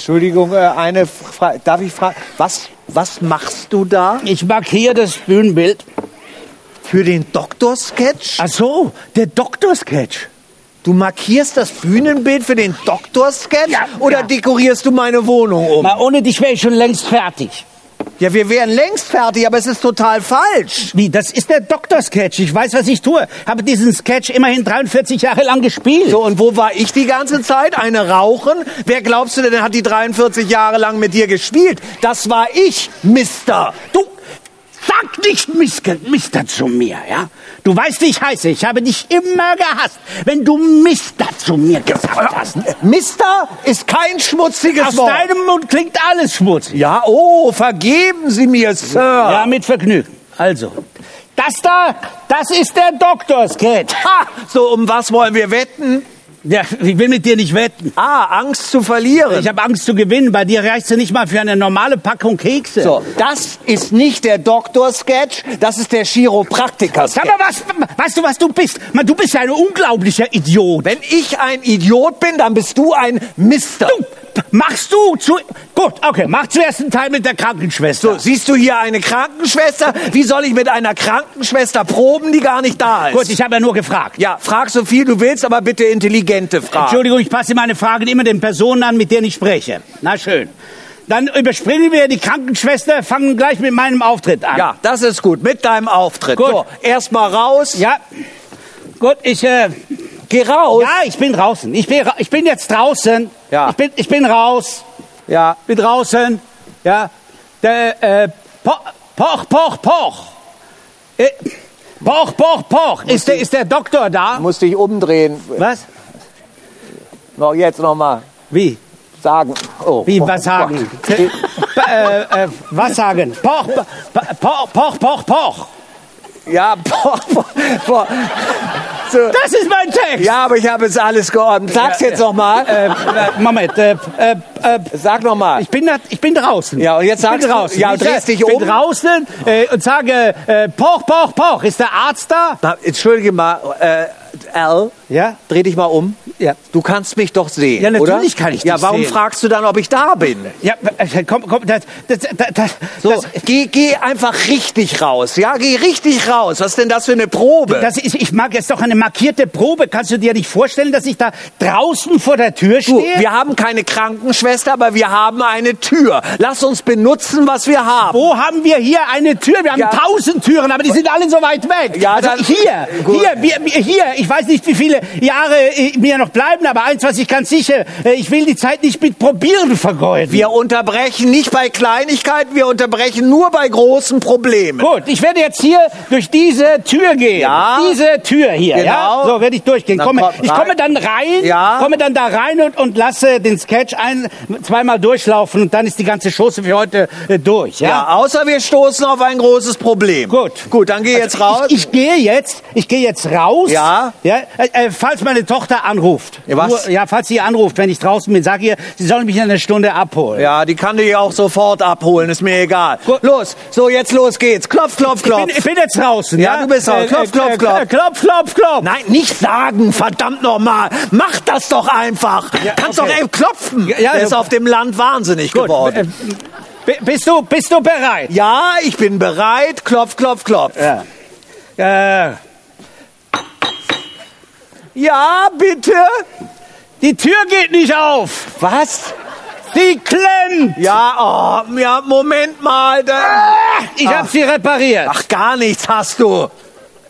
Entschuldigung, äh, eine Frage. Darf ich fragen, was, was machst du da Ich markiere das Bühnenbild. für den Doktor-Sketch? Ach so, der Doktor-Sketch. Du markierst das Bühnenbild für den Doktor-Sketch Ja, oder ja. dekorierst du meine Wohnung um? Mal ohne dich wäre ich schon längst fertig. Ja, wir wären längst fertig, aber es ist total falsch. Wie, das ist der Doktor-Sketch. Ich weiß, was ich tue. Habe diesen Sketch immerhin 43 Jahre lang gespielt. So, und wo war ich die ganze Zeit? Eine Rauchen? Wer glaubst du denn, hat die 43 Jahre lang mit dir gespielt? Das war ich, Mister. Du, sag nicht Mister, Mister zu mir, ja? Du weißt, wie ich heiße. Ich habe dich immer gehasst, wenn du Mister zu mir gesagt hast. Mister ist kein schmutziges Aus Wort. deinem Mund klingt alles schmutzig. Ja, oh, vergeben Sie mir, Sir. Ja, mit Vergnügen. Also, das da, das ist der Doktor-Sketch. Ha, so, um was wollen wir wetten? Ja, ich will mit dir nicht wetten. Ah, Angst zu verlieren. Ich habe Angst zu gewinnen. Bei dir reicht es nicht mal für eine normale Packung Kekse. so, das ist nicht der Doktor-Sketch, das ist der Chiropraktiker-Sketch. Sag mal, was, weißt du, was du bist? Man, du bist ja ein unglaublicher Idiot. Wenn ich ein Idiot bin, dann bist du ein Mister. Du, machst du zu... Gut, okay, mach zuerst einen Teil mit der Krankenschwester. So, siehst du hier eine Krankenschwester? Wie soll ich mit einer Krankenschwester proben, die gar nicht da ist? Gut, ich habe ja nur gefragt. ja, frag so viel du willst, aber bitte intelligente Fragen. Entschuldigung, ich passe meine Fragen immer den Personen an, mit denen ich spreche. Na schön. Dann überspringen wir die Krankenschwester, fangen gleich mit meinem Auftritt an. Ja, das ist gut. Mit deinem Auftritt. Gut. So, erstmal raus. Ja. Gut, ich, äh, Geh raus. ja, ich bin draußen. Ich bin, ich bin jetzt draußen. Ja. Ich bin, ich bin raus. Ja. Bin draußen. Ja. Der, äh, po, poch, poch, poch. Äh, poch, poch, poch. Ist der, ist der Doktor da? Musst dich umdrehen. Was? Noch jetzt nochmal Wie? sagen. Oh. Wie, oh, was sagen? Gott. äh, äh, was sagen? Poch, poch, poch, poch, poch. Ja, boah, boah, boah. So. Das ist mein Text. Ja, aber ich habe jetzt alles geordnet. Sag's jetzt nochmal. Äh, äh, Moment, äh, äh, äh, Sag nochmal. ich bin, da, ich bin draußen. Ja, und jetzt ich bin sagst du- draußen. ja, ich, drehst dich ich bin um. draußen äh, und sage, äh, poch, poch, poch. Ist der Arzt da? Na, Entschuldige mal, äh, Al, Ja? dreh dich mal um. Ja. Du kannst mich doch sehen, Ja, natürlich oder? kann ich Ja, dich warum sehen. fragst du dann, ob ich da bin? Ja, äh, komm, komm, das, das, das, So, das, geh, geh einfach richtig raus, ja? Geh richtig raus. Was ist denn das für eine Probe? das ist, ich mag jetzt doch eine markierte Probe. Kannst du dir nicht vorstellen, dass ich da draußen vor der Tür Du, stehe? wir haben keine Krankenschwester, aber wir haben eine Tür. Lass uns benutzen, was wir haben. Wo haben wir hier eine Tür? Wir haben Ja. tausend Türen, aber die sind alle so weit weg. Ja, also dann- hier, Gut. hier, wir- hier. Ich weiß nicht, wie viele Jahre äh, mir noch bleiben, aber eins weiß ich ganz sicher: äh, Ich will die Zeit nicht mit Probieren vergeuden. Wir unterbrechen nicht bei Kleinigkeiten, wir unterbrechen nur bei großen Problemen. Gut, ich werde jetzt hier durch diese Tür gehen. Ja. Diese Tür hier, ja? Genau. So werde ich durchgehen. Dann Komme, komm ich komme dann rein, Ja. komme dann da rein und, und lasse den Sketch ein, zweimal durchlaufen und dann ist die ganze Chose für heute äh, durch, ja? Ja, außer wir stoßen auf ein großes Problem. Gut. Gut, dann geh jetzt raus. Ich, ich gehe jetzt, ich gehe jetzt raus. Ja. Ja. Äh, äh, falls meine Tochter anruft. Ja, was? Nur, ja, falls sie anruft, wenn ich draußen bin, sag ihr, sie soll mich in einer Stunde abholen. ja, die kann dich auch sofort abholen, ist mir egal. Gut. Los, so jetzt los geht's. Klopf, klopf, Ich klopf. bin, ich bin jetzt draußen. Ja, Ja, du bist raus. Klopf, klopf, klopf. Äh, klopf, klopf, klopf. Nein, nicht sagen, verdammt nochmal. Mach das doch einfach. Ja, Kannst okay. doch eben klopfen. Ja, ja, Der ist auf dem Land wahnsinnig Gut. geworden. Äh, bi- bist du, bist du bereit? Ja, ich bin bereit. Klopf, klopf, klopf. Ja. Äh, Ja, bitte. die Tür geht nicht auf. Was? Sie klemmt. Ja, oh, ja, Moment mal. Da, Ich habe sie repariert. ach, gar nichts hast du.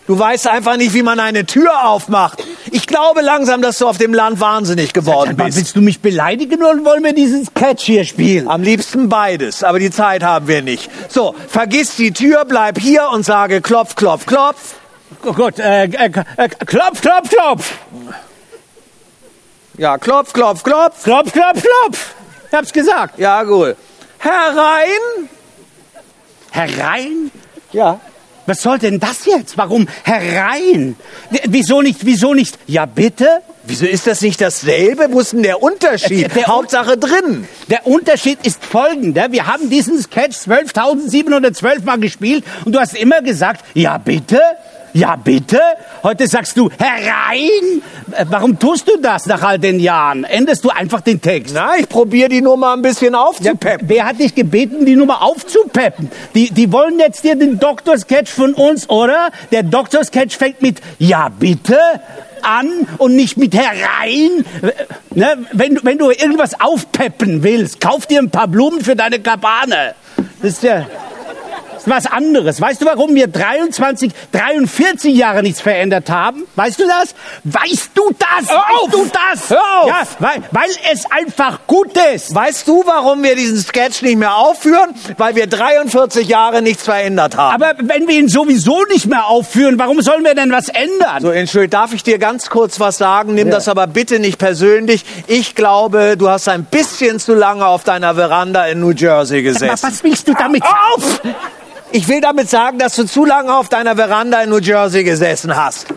Du weißt einfach nicht, wie man eine Tür aufmacht. Ich glaube langsam, dass du auf dem Land wahnsinnig geworden Aber bist. willst du mich beleidigen oder wollen wir diesen Sketch hier spielen? Am liebsten beides, aber die Zeit haben wir nicht. So, vergiss die Tür, bleib hier und sage klopf, klopf, klopf. Oh Gott, äh, äh, äh, klopf, klopf, klopf. Ja, klopf, klopf, klopf. Klopf, klopf, klopf. Ich hab's gesagt. Ja, gut. Herein. Herein? Ja. Was soll denn das jetzt? Warum herein? Wieso nicht, wieso nicht? Ja, bitte? Wieso ist das nicht dasselbe? Wo ist denn der Unterschied? Der- der- Hauptsache drin. Der Unterschied ist folgender. Wir haben diesen Sketch 12.712 Mal gespielt und du hast immer gesagt, ja, bitte? Ja, bitte? Heute sagst du herein? Äh, Warum tust du das nach all den Jahren? Änderst du einfach den Text? Na, ich probiere die Nummer ein bisschen Ja, aufzupeppen. wer hat dich gebeten, die Nummer aufzupeppen? Die, die wollen jetzt dir den Doktor-Sketch von uns, oder? Der Doktor-Sketch fängt mit Ja, bitte an und nicht mit herein. Ne? Wenn, du- wenn du irgendwas aufpeppen willst, kauf dir ein paar Blumen für deine Kabane. Das ist ja... Was anderes. Weißt du, warum wir 23, 43 Jahre nichts verändert haben? Weißt du das? Weißt du das? Hör auf! Weißt du das? Hör auf! Ja, weil, weil es einfach gut ist. Weißt du, warum wir diesen Sketch nicht mehr aufführen? Weil wir 43 Jahre nichts verändert haben. Aber wenn wir ihn sowieso nicht mehr aufführen, warum sollen wir denn was ändern? So, Entschuldigung, darf ich dir ganz kurz was sagen? Nimm das aber bitte nicht persönlich. Ich glaube, du hast ein bisschen zu lange auf deiner Veranda in New Jersey Aber gesessen. was willst du damit Auf! Ich will damit sagen, dass du zu lange auf deiner Veranda in New Jersey gesessen hast.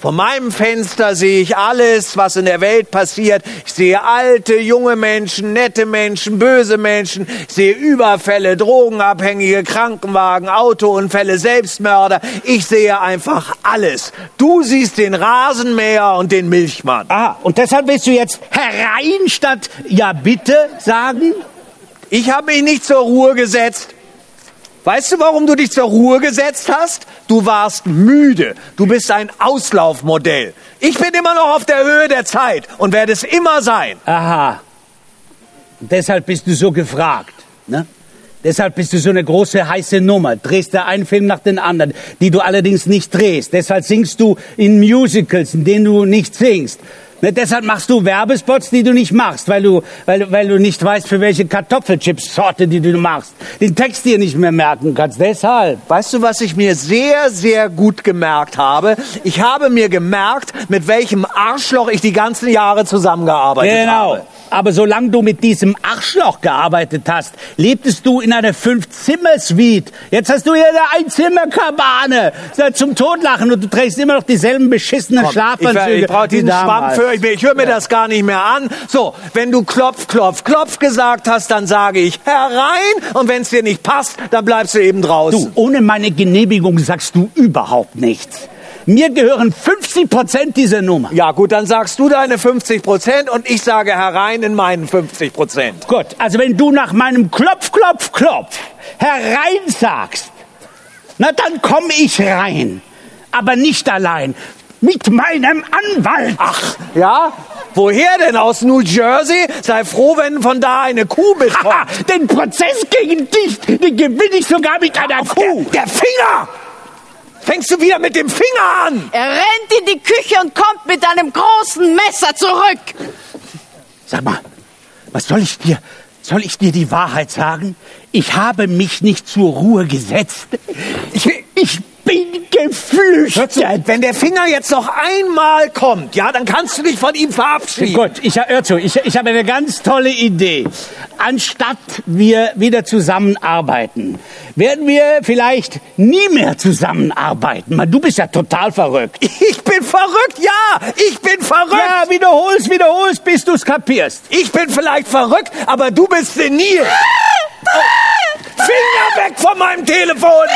Von meinem Fenster sehe ich alles, was in der Welt passiert. Ich sehe alte, junge Menschen, nette Menschen, böse Menschen. Ich sehe Überfälle, Drogenabhängige, Krankenwagen, Autounfälle, Selbstmörder. Ich sehe einfach alles. Du siehst den Rasenmäher und den Milchmann. Ah, und deshalb willst du jetzt herein statt ja bitte sagen? Ich habe mich nicht zur Ruhe gesetzt. Weißt du, warum du dich zur Ruhe gesetzt hast? Du warst müde. Du bist ein Auslaufmodell. Ich bin immer noch auf der Höhe der Zeit und werde es immer sein. Aha. Deshalb bist du so gefragt, ne? Deshalb bist du so eine große heiße Nummer. Drehst da einen Film nach dem anderen, die du allerdings nicht drehst. Deshalb singst du in Musicals, in denen du nicht singst. Ne, deshalb machst du Werbespots, die du nicht machst, weil du, weil, weil du nicht weißt, für welche Kartoffelchips-Sorte die du machst. Den Text dir nicht mehr merken kannst. Deshalb. Weißt du, was ich mir sehr, sehr gut gemerkt habe? Ich habe mir gemerkt, mit welchem Arschloch ich die ganzen Jahre zusammengearbeitet Genau. habe. Aber solange du mit diesem Arschloch gearbeitet hast, lebtest du in einer Fünf-Zimmer-Suite. Jetzt hast du hier eine Einzimmerkabane zum Totlachen und du trägst immer noch dieselben beschissenen Komm, Schlafanzüge. Ich, ich brauche diesen Schwamm für ich, ich höre mir das gar nicht mehr an. So, wenn du klopf, klopf, klopf gesagt hast, dann sage ich herein und wenn es dir nicht passt, dann bleibst du eben draußen. Du, ohne meine Genehmigung sagst du überhaupt nichts. Mir gehören 50 Prozent dieser Nummer. Ja gut, dann sagst du deine 50 Prozent und ich sage herein in meinen 50 Prozent. Gut, also wenn du nach meinem Klopf, Klopf, Klopf herein sagst, na dann komme ich rein. Aber nicht allein. Mit meinem Anwalt. Ach, ja? Woher denn? Aus New Jersey? Sei froh, wenn von da eine Kuh mitkommt. Haha, den Prozess gegen dich, den gewinne ich sogar mit einer Kuh. Der, der Finger! Fängst du wieder mit dem Finger an? Er rennt in die Küche und kommt mit einem großen Messer zurück. Sag mal, was soll ich dir, soll ich dir die Wahrheit sagen? Ich habe mich nicht zur Ruhe gesetzt. Ich, ich bin Hör zu, geflüchtet. wenn der Finger jetzt noch einmal kommt, ja, dann kannst du dich von ihm verabschieden. Gut, ich, hör zu, ich, ich habe eine ganz tolle Idee. Anstatt wir wieder zusammenarbeiten, werden wir vielleicht nie mehr zusammenarbeiten. Man, Du bist ja total verrückt. Ich bin verrückt, ja, ich bin verrückt. Ja, wiederholst, wiederholst, bis du es kapierst. Ich bin vielleicht verrückt, aber du bist senil. Oh, Finger weg von meinem Telefon.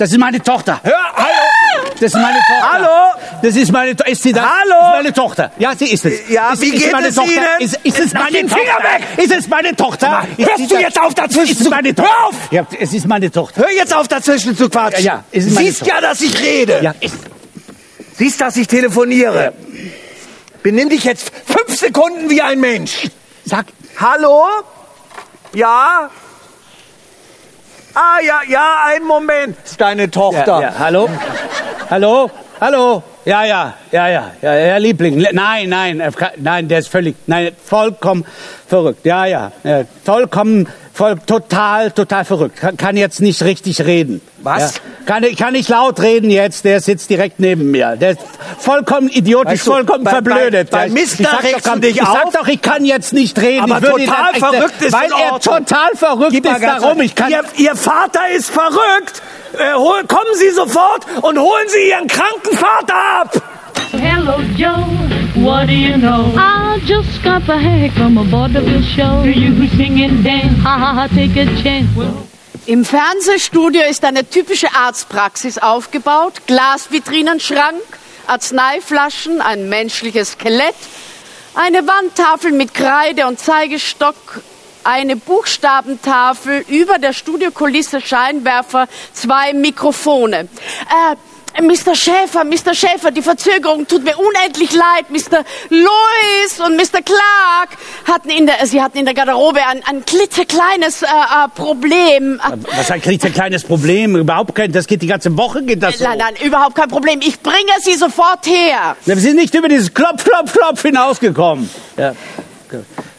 Das ist meine Tochter. Hör, hallo. Das ist meine Tochter. Hallo? Das ist meine Tochter. Ist sie das? Hallo? Das ist meine Tochter. Ja, sie ist es. Ja, ist, wie geht meine es Tochter? Ihnen? Ist, ist es meine Tochter? Finger weg! Ist es meine Tochter? Ist hörst du das? jetzt auf, dazwischen Ist zu- meine Hör auf! Ja, es ist meine Tochter. Hör jetzt auf, dazwischen zu quatschen. Ja, ja, es ist meine Siehst Tochter. ja, dass ich rede. Ja, ist, Siehst, dass ich telefoniere. Benimm dich jetzt fünf Sekunden wie ein Mensch. sag, Hallo? Ja? Ah, ja, ja, einen Moment. Ist deine ja, Tochter. ja, hallo? Hallo? Hallo? Ja, ja, ja, ja, ja, ja, Liebling. Nein, nein, äh, nein, der ist völlig, nein, vollkommen verrückt. Ja, ja, ja vollkommen, voll, total, total verrückt. Kann, kann jetzt nicht richtig reden. Was? Ja. Kann, kann nicht laut reden jetzt, der sitzt direkt neben mir. Der ist vollkommen idiotisch, Weißt du, vollkommen bei- verblödet. bei- bei Mister ich sag du dich ich sag doch, ich kann jetzt nicht reden. Aber ich total dann verrückt ist Weil er total verrückt Gib ist, darum, ich kann... ihr, ihr Vater ist verrückt. Äh, hol, kommen Sie sofort und holen Sie Ihren kranken Vater ab. Hello, Joe. What do you know? I just got back from a vaudeville show. You sing and dance. Ha ha ha, take a chance. Im Fernsehstudio ist eine typische Arztpraxis aufgebaut. Glasvitrinenschrank, Arzneiflaschen, ein menschliches Skelett, eine Wandtafel mit Kreide und Zeigestock, eine Buchstabentafel, über der Studiokulisse Scheinwerfer, zwei Mikrofone. Äh, Mr. Schäfer, Mr. Schäfer, die Verzögerung tut mir unendlich leid. Mr. Lewis und Mr. Clark hatten in der, sie hatten in der Garderobe ein, ein klitzekleines äh, äh, Problem. Äh, Was ein kleines Problem, überhaupt kein, das geht die ganze Woche, geht das so. Nein, nein, überhaupt kein Problem. Ich bringe sie sofort her. Wir sind nicht über dieses Klopf, Klopf, Klopf hinausgekommen. Ja.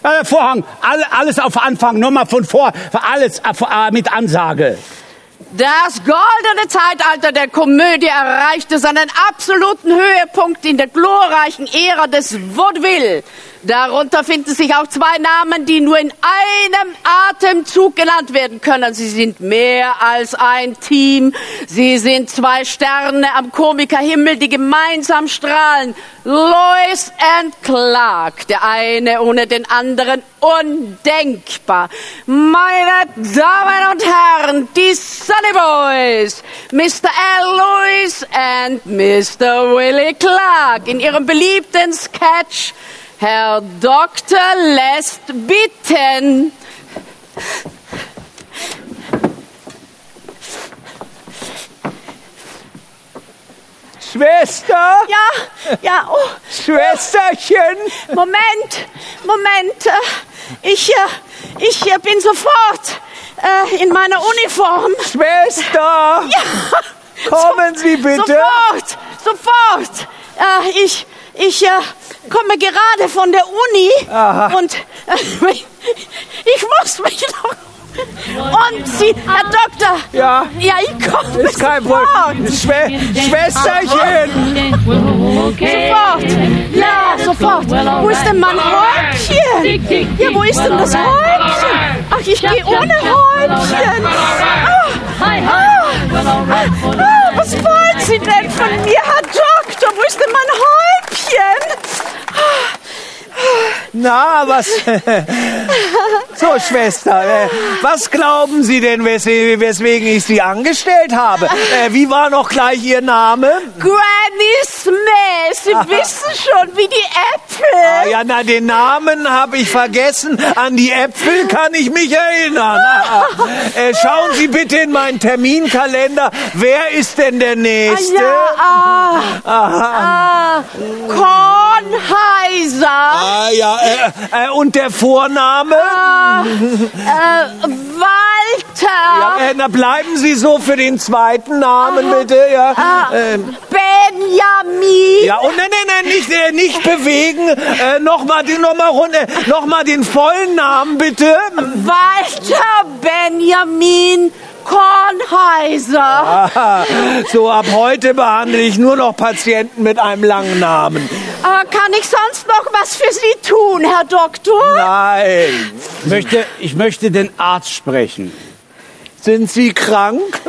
Ja, der Vorhang, alle, alles auf Anfang, nur mal von vor, alles äh, mit Ansage. Das goldene Zeitalter der Komödie erreichte seinen absoluten Höhepunkt in der glorreichen Ära des Vaudeville. Darunter finden sich auch zwei Namen, die nur in einem Atemzug genannt werden können. Sie sind mehr als ein Team. Sie sind zwei Sterne am Komikerhimmel, die gemeinsam strahlen. Lois and Clark. Der eine ohne den anderen undenkbar. Meine Damen und Herren, die Sunny Boys. Mr. L. Lewis and Mr. Willie Clark in ihrem beliebten Sketch Herr Doktor lässt bitten. Schwester? Ja, ja, oh, Schwesterchen? Moment, Moment. äh, Ich, äh, ich äh, bin sofort äh, in meiner Uniform. Schwester! Ja, Kommen Sie bitte. Sofort, sofort. Äh, ich, ich äh, komme gerade von der Uni Aha. und äh, ich muss mich noch. Und Sie, Herr Doktor. Ja. Ja, ich komme Ist kein. Problem. Schwe Schwesterchen! Sofort. Ja, sofort. Wo ist denn mein Häubchen? Ja, wo ist denn das Häubchen? Ach, ich gehe ohne Häubchen. Ah, ah, ah, was wollen Sie denn von mir, Herr Doktor? Wo ist denn mein Häubchen? Na, was? so, Schwester, äh, was glauben Sie denn, wes weswegen ich Sie angestellt habe? Äh, wie war noch gleich Ihr Name? Granny Smith, Sie wissen schon, wie die Äpfel. Ah, ja, na, den Namen habe ich vergessen. An die Äpfel kann ich mich erinnern. Ah, ah. Äh, schauen Sie bitte in meinen Terminkalender. Wer ist denn der Nächste? Ja, ah, ah, Kornheiser. Ah, ja, äh, äh, und der Vorname? Ah, äh, Walter. Ja, äh, na, bleiben Sie so für den zweiten Namen, bitte. Ja, Ah, ähm, Benjamin. ja und nein, nein, nein, nicht, äh, nicht bewegen. Äh, Nochmal den, noch mal runter, noch mal den vollen Namen, bitte. Walter Benjamin Kornheiser. Aha, so, ab heute behandle ich nur noch Patienten mit einem langen Namen. Ah, kann ich sonst noch was für Sie tun, Herr Doktor? Nein. Ich möchte, ich möchte den Arzt sprechen. Sind Sie krank?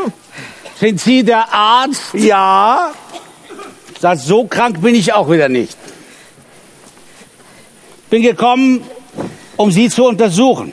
Sind Sie der Arzt? Ja. Sagt, so krank bin ich auch wieder nicht. Bin gekommen, um Sie zu untersuchen.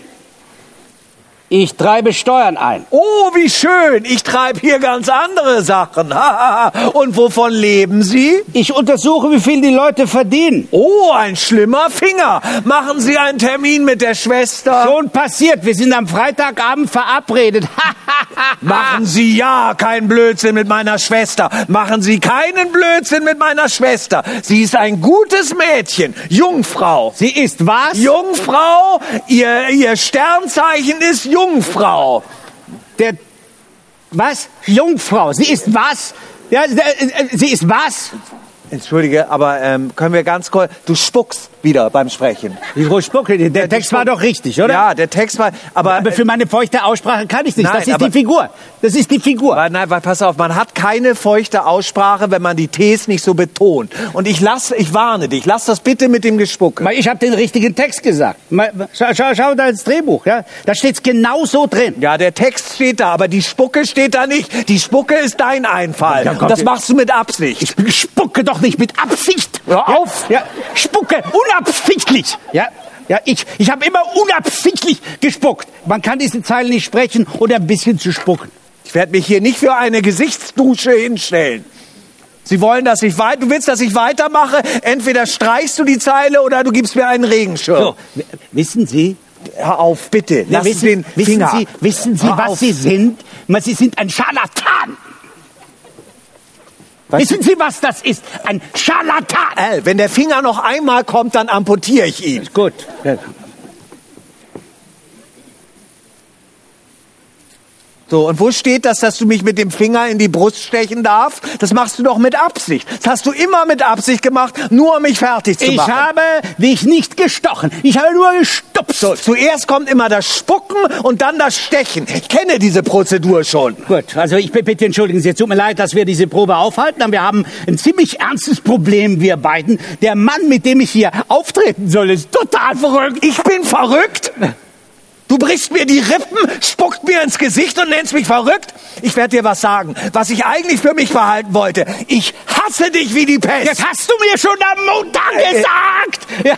Ich treibe Steuern ein. Oh, wie schön. Ich treibe hier ganz andere Sachen. Und wovon leben Sie? Ich untersuche, wie viel die Leute verdienen. Oh, ein schlimmer Finger. Machen Sie einen Termin mit der Schwester. Schon passiert. Wir sind am Freitagabend verabredet. Machen Sie ja keinen Blödsinn mit meiner Schwester. Machen Sie keinen Blödsinn mit meiner Schwester. Sie ist ein gutes Mädchen. Jungfrau. Sie ist was? Jungfrau, ihr, ihr Sternzeichen ist Jungfrau. Der, was? Jungfrau. Sie ist was? Ja, äh, äh, sie ist was? Entschuldige, aber ähm, können wir ganz kurz... Du spuckst wieder beim Sprechen. Frau Spucke, der die Text war doch richtig, oder? Ja, der Text war... Aber, Aber für meine feuchte Aussprache kann ich nicht. Nein, das ist aber- die Figur. Das ist die Figur. Weil, nein, weil pass auf, man hat keine feuchte Aussprache, wenn man die Ts nicht so betont. Und ich lass, ich warne dich, lass das bitte mit dem Gespucke. Ich habe den richtigen Text gesagt. Schau, schau, schau da ins Drehbuch, ja? Da steht's genau so drin. Ja, der Text steht da, aber die Spucke steht da nicht. Die Spucke ist dein Einfall. Ja, Und das machst du mit Absicht. Ich spucke doch nicht mit Absicht. Hör auf. Ja, spucke unabsichtlich. Ja, ja, ich, ich habe immer unabsichtlich gespuckt. Man kann diese Zeilen nicht sprechen oder ein bisschen zu spucken. Ich werde mich hier nicht für eine Gesichtsdusche hinstellen. Sie wollen, dass ich weiter, du willst, dass ich weitermache? Entweder streichst du die Zeile oder du gibst mir einen Regenschirm. So, wissen Sie, Hör auf, bitte. Lass wissen, den wissen Finger. Sie, wissen Sie Hör was auf. Sie sind? Sie sind ein Scharlatan. Was? Wissen Sie, was das ist? Ein Scharlatan. Al, wenn der Finger noch einmal kommt, dann amputiere ich ihn. Gut. So, und wo steht das, dass du mich mit dem Finger in die Brust stechen darfst? Das machst du doch mit Absicht. Das hast du immer mit Absicht gemacht, nur um mich fertig zu Ich machen. habe dich nicht gestochen. Ich habe nur gestupst. so, zuerst kommt immer das Spucken und dann das Stechen. Ich kenne diese Prozedur schon. Gut, also ich bitte entschuldigen Sie, es tut mir leid, dass wir diese Probe aufhalten, aber wir haben ein ziemlich ernstes Problem, wir beiden. Der Mann, mit dem ich hier auftreten soll, ist total verrückt. Ich bin verrückt? Du brichst mir die Rippen, spuckt mir ins Gesicht und nennst mich verrückt? Ich werde dir was sagen, was ich eigentlich für mich behalten wollte. Ich hasse dich wie die Pest. Das hast du mir schon am Montag Äh, äh. gesagt. Ja,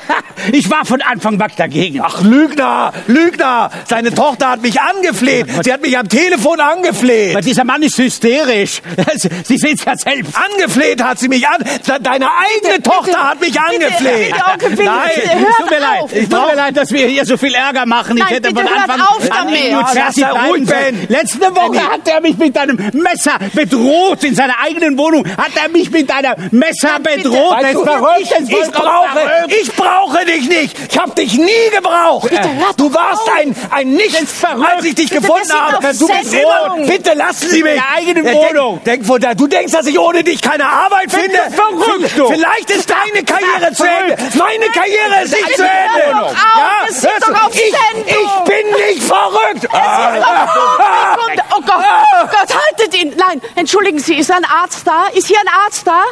ich war von Anfang weg dagegen. Ach, Lügner, Lügner. Seine Tochter hat mich angefleht. Sie hat mich am Telefon angefleht. Aber dieser Mann ist hysterisch. Sie sehen es ja selbst. Angefleht hat sie mich an. Deine eigene Tochter hat mich angefleht. bitte, Onkel Nein, bitte, Es tut mir leid. auf. Es tut mir leid, dass wir hier so viel Ärger machen. Ich Nein, hätte bitte von hört Anfang auf damit. Ja, ruhig. Ben. Letzte Woche hat er mich mit einem Messer bedroht in seiner eigenen Wohnung. Hat er mich mit einem Messer bitte. bedroht. Weißt du, ich vollkommen brauche, ich brauche dich nicht. Ich habe dich nie gebraucht. Du warst ein, ein Nichts, als ich dich gefunden habe. Du bist immer, bitte lassen Sie mich. In der eigenen Denk- Wohnung. Denk, da, du denkst, dass ich ohne dich keine Arbeit finde? verrückt, du. Vielleicht ist deine Karriere zu Ende. Meine Karriere ist nicht Bitte zu hör Ende. doch auf, wir sind hörst du? doch auf ich, ich bin nicht verrückt. Kommt, oh Gott, oh Gott, haltet ihn. Nein, entschuldigen Sie, ist ein Arzt da? Ist hier ein Arzt da?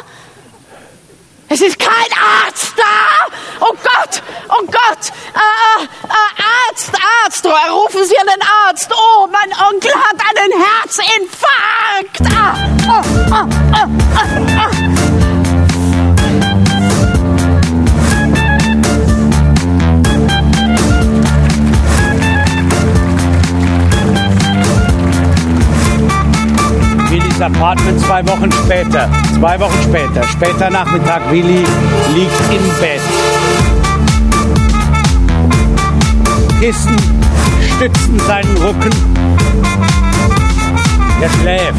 Es ist kein Arzt da! Oh Gott, oh Gott! Äh, äh, Arzt, Arzt, rufen Sie einen Arzt! Oh, mein Onkel hat einen Herzinfarkt! Ah, oh, oh, oh, Apartment zwei Wochen später. Zwei Wochen später. Später Nachmittag. Willi liegt im Bett. Kissen stützen seinen Rücken. Er schläft.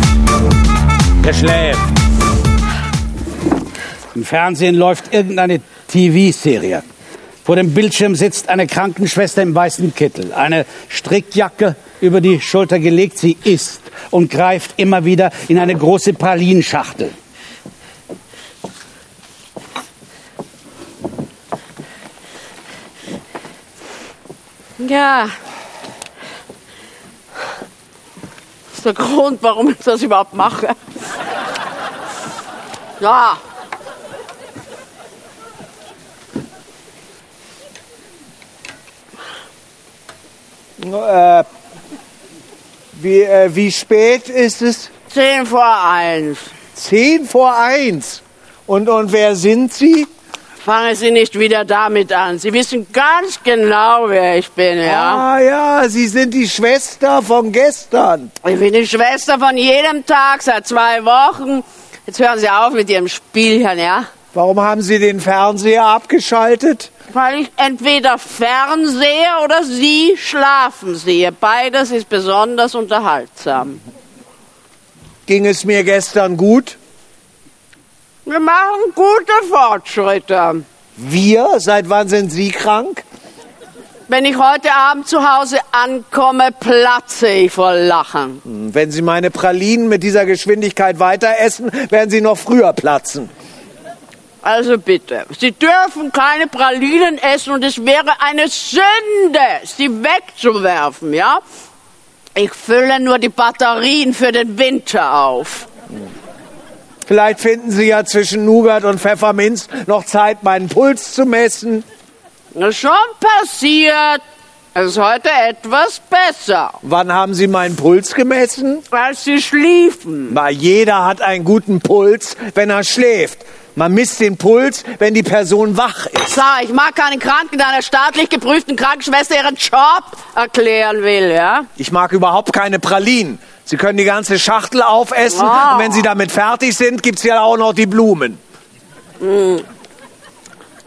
Er schläft. Im Fernsehen läuft irgendeine TV-Serie. Vor dem Bildschirm sitzt eine Krankenschwester im weißen Kittel, eine Strickjacke über die Schulter gelegt. Sie isst und greift immer wieder in eine große Pralinschachtel. Ja. Das ist der Grund, warum ich das überhaupt mache. Ja. Äh, wie, äh, wie spät ist es? Zehn vor eins. Zehn vor eins. Und, und wer sind Sie? Fangen Sie nicht wieder damit an. Sie wissen ganz genau, wer ich bin, ja? Ah ja, Sie sind die Schwester von gestern. Ich bin die Schwester von jedem Tag seit zwei Wochen. Jetzt hören Sie auf mit Ihrem Spielchen, ja? Warum haben Sie den Fernseher abgeschaltet? Weil ich entweder fernsehe oder Sie schlafen sehe. Beides ist besonders unterhaltsam. Ging es mir gestern gut? Wir machen gute Fortschritte. Wir? Seit wann sind Sie krank? Wenn ich heute Abend zu Hause ankomme, platze ich vor Lachen. Wenn Sie meine Pralinen mit dieser Geschwindigkeit weiter essen, werden Sie noch früher platzen. Also bitte, Sie dürfen keine Pralinen essen und es wäre eine Sünde, sie wegzuwerfen, ja? Ich fülle nur die Batterien für den Winter auf. Vielleicht finden Sie ja zwischen Nougat und Pfefferminz noch Zeit, meinen Puls zu messen. Das ist schon passiert. Es ist heute etwas besser, Wann haben Sie meinen Puls gemessen? als Sie schliefen. Na, jeder hat einen guten Puls, wenn er schläft. Man misst den Puls, wenn die Person wach ist. So, ich mag keinen Kranken, der einer staatlich geprüften Krankenschwester ihren Job erklären will, ja? Ich mag überhaupt keine Pralinen. Sie können die ganze Schachtel aufessen Wow. und wenn Sie damit fertig sind, gibt's ja auch noch die Blumen.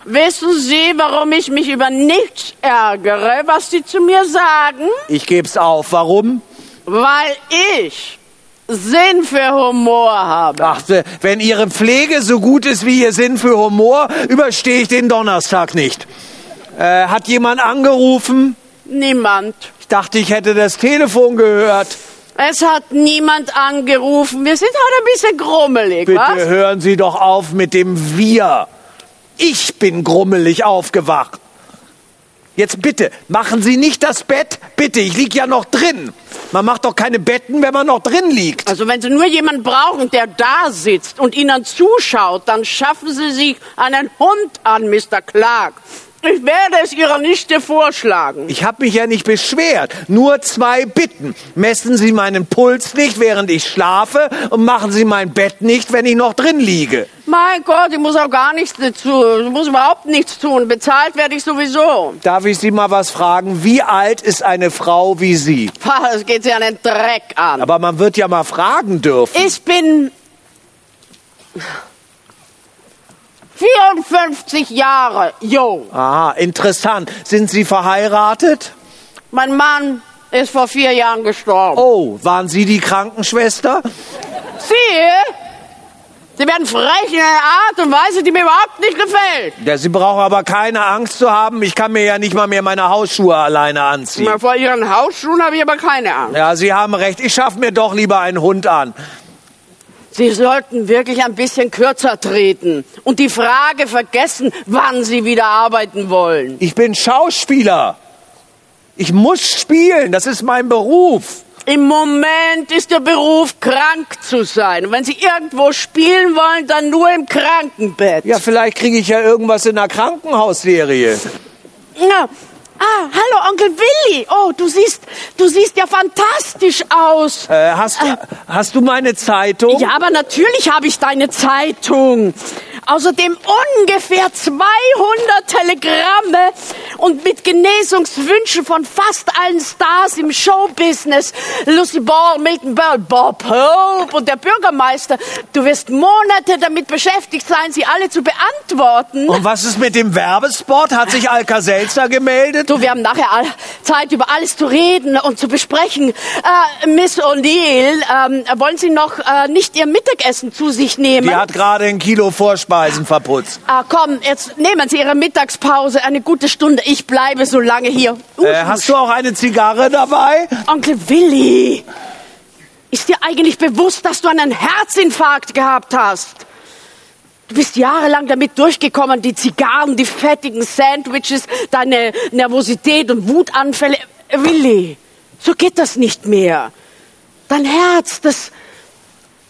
Wissen Sie, warum ich mich über nichts ärgere, was Sie zu mir sagen? Ich geb's auf. Warum? Weil ich Sinn für Humor habe. Dachte, wenn Ihre Pflege so gut ist wie Ihr Sinn für Humor, überstehe ich den Donnerstag nicht. Äh, hat jemand angerufen? Niemand. Ich dachte, ich hätte das Telefon gehört. Es hat niemand angerufen. Wir sind heute ein bisschen grummelig, Bitte was? hören Sie doch auf mit dem Wir. Ich bin grummelig aufgewacht. Jetzt bitte, machen Sie nicht das Bett. Bitte, ich lieg ja noch drin. Man macht doch keine Betten, wenn man noch drin liegt. Also wenn Sie nur jemanden brauchen, der da sitzt und Ihnen zuschaut, dann schaffen Sie sich einen Hund an, Mr. Clark. Ich werde es Ihrer Nichte vorschlagen. Ich habe mich ja nicht beschwert. Nur zwei Bitten. Messen Sie meinen Puls nicht, während ich schlafe, und machen Sie mein Bett nicht, wenn ich noch drin liege. Mein Gott, ich muss auch gar nichts dazu. Ich muss überhaupt nichts tun. Bezahlt werde ich sowieso. Darf ich Sie mal was fragen? Wie alt ist eine Frau wie Sie? Pah, Das geht Sie an den Dreck an. Aber man wird ja mal fragen dürfen. Ich bin 54 Jahre jung. Aha, interessant. Sind Sie verheiratet? Mein Mann ist vor vier Jahren gestorben. Oh, waren Sie die Krankenschwester? Sie? Sie werden frech in einer Art und Weise, die mir überhaupt nicht gefällt. Ja, Sie brauchen aber keine Angst zu haben. Ich kann mir ja nicht mal mehr meine Hausschuhe alleine anziehen. Na, Vor Ihren Hausschuhen habe ich aber keine Angst. Ja, Sie haben recht. Ich schaffe mir doch lieber einen Hund an. Sie sollten wirklich ein bisschen kürzer treten und die Frage vergessen, wann Sie wieder arbeiten wollen. Ich bin Schauspieler. Ich muss spielen. Das ist mein Beruf. Im Moment ist der Beruf, krank zu sein. Und wenn Sie irgendwo spielen wollen, dann nur im Krankenbett. Ja, vielleicht kriege ich ja irgendwas in einer Krankenhausserie. Ja. Ah, hallo Onkel Willi. Oh, du siehst, du siehst ja fantastisch aus. Äh, hast, hast du meine Zeitung? Ja, aber natürlich habe ich deine Zeitung. Außerdem ungefähr 200 Telegramme und mit Genesungswünschen von fast allen Stars im Showbusiness. Lucy Ball, Milton Berle, Bob Hope und der Bürgermeister. Du wirst Monate damit beschäftigt sein, sie alle zu beantworten. Und was ist mit dem Werbespot? Hat sich Alka-Seltzer gemeldet? Du, wir haben nachher all Zeit, über alles zu reden und zu besprechen. Äh, Miss O'Neill, ähm, wollen Sie noch äh, nicht Ihr Mittagessen zu sich nehmen? Die hat gerade ein Kilo Vorspeisen verputzt. Ah, komm, jetzt nehmen Sie Ihre Mittagspause, eine gute Stunde. Ich bleibe so lange hier. Usch, Äh, hast du auch eine Zigarre dabei? Onkel Willi, ist dir eigentlich bewusst, dass du einen Herzinfarkt gehabt hast? Du bist jahrelang damit durchgekommen, die Zigarren, die fettigen Sandwiches, deine Nervosität und Wutanfälle. Willi, so geht das nicht mehr. Dein Herz, das,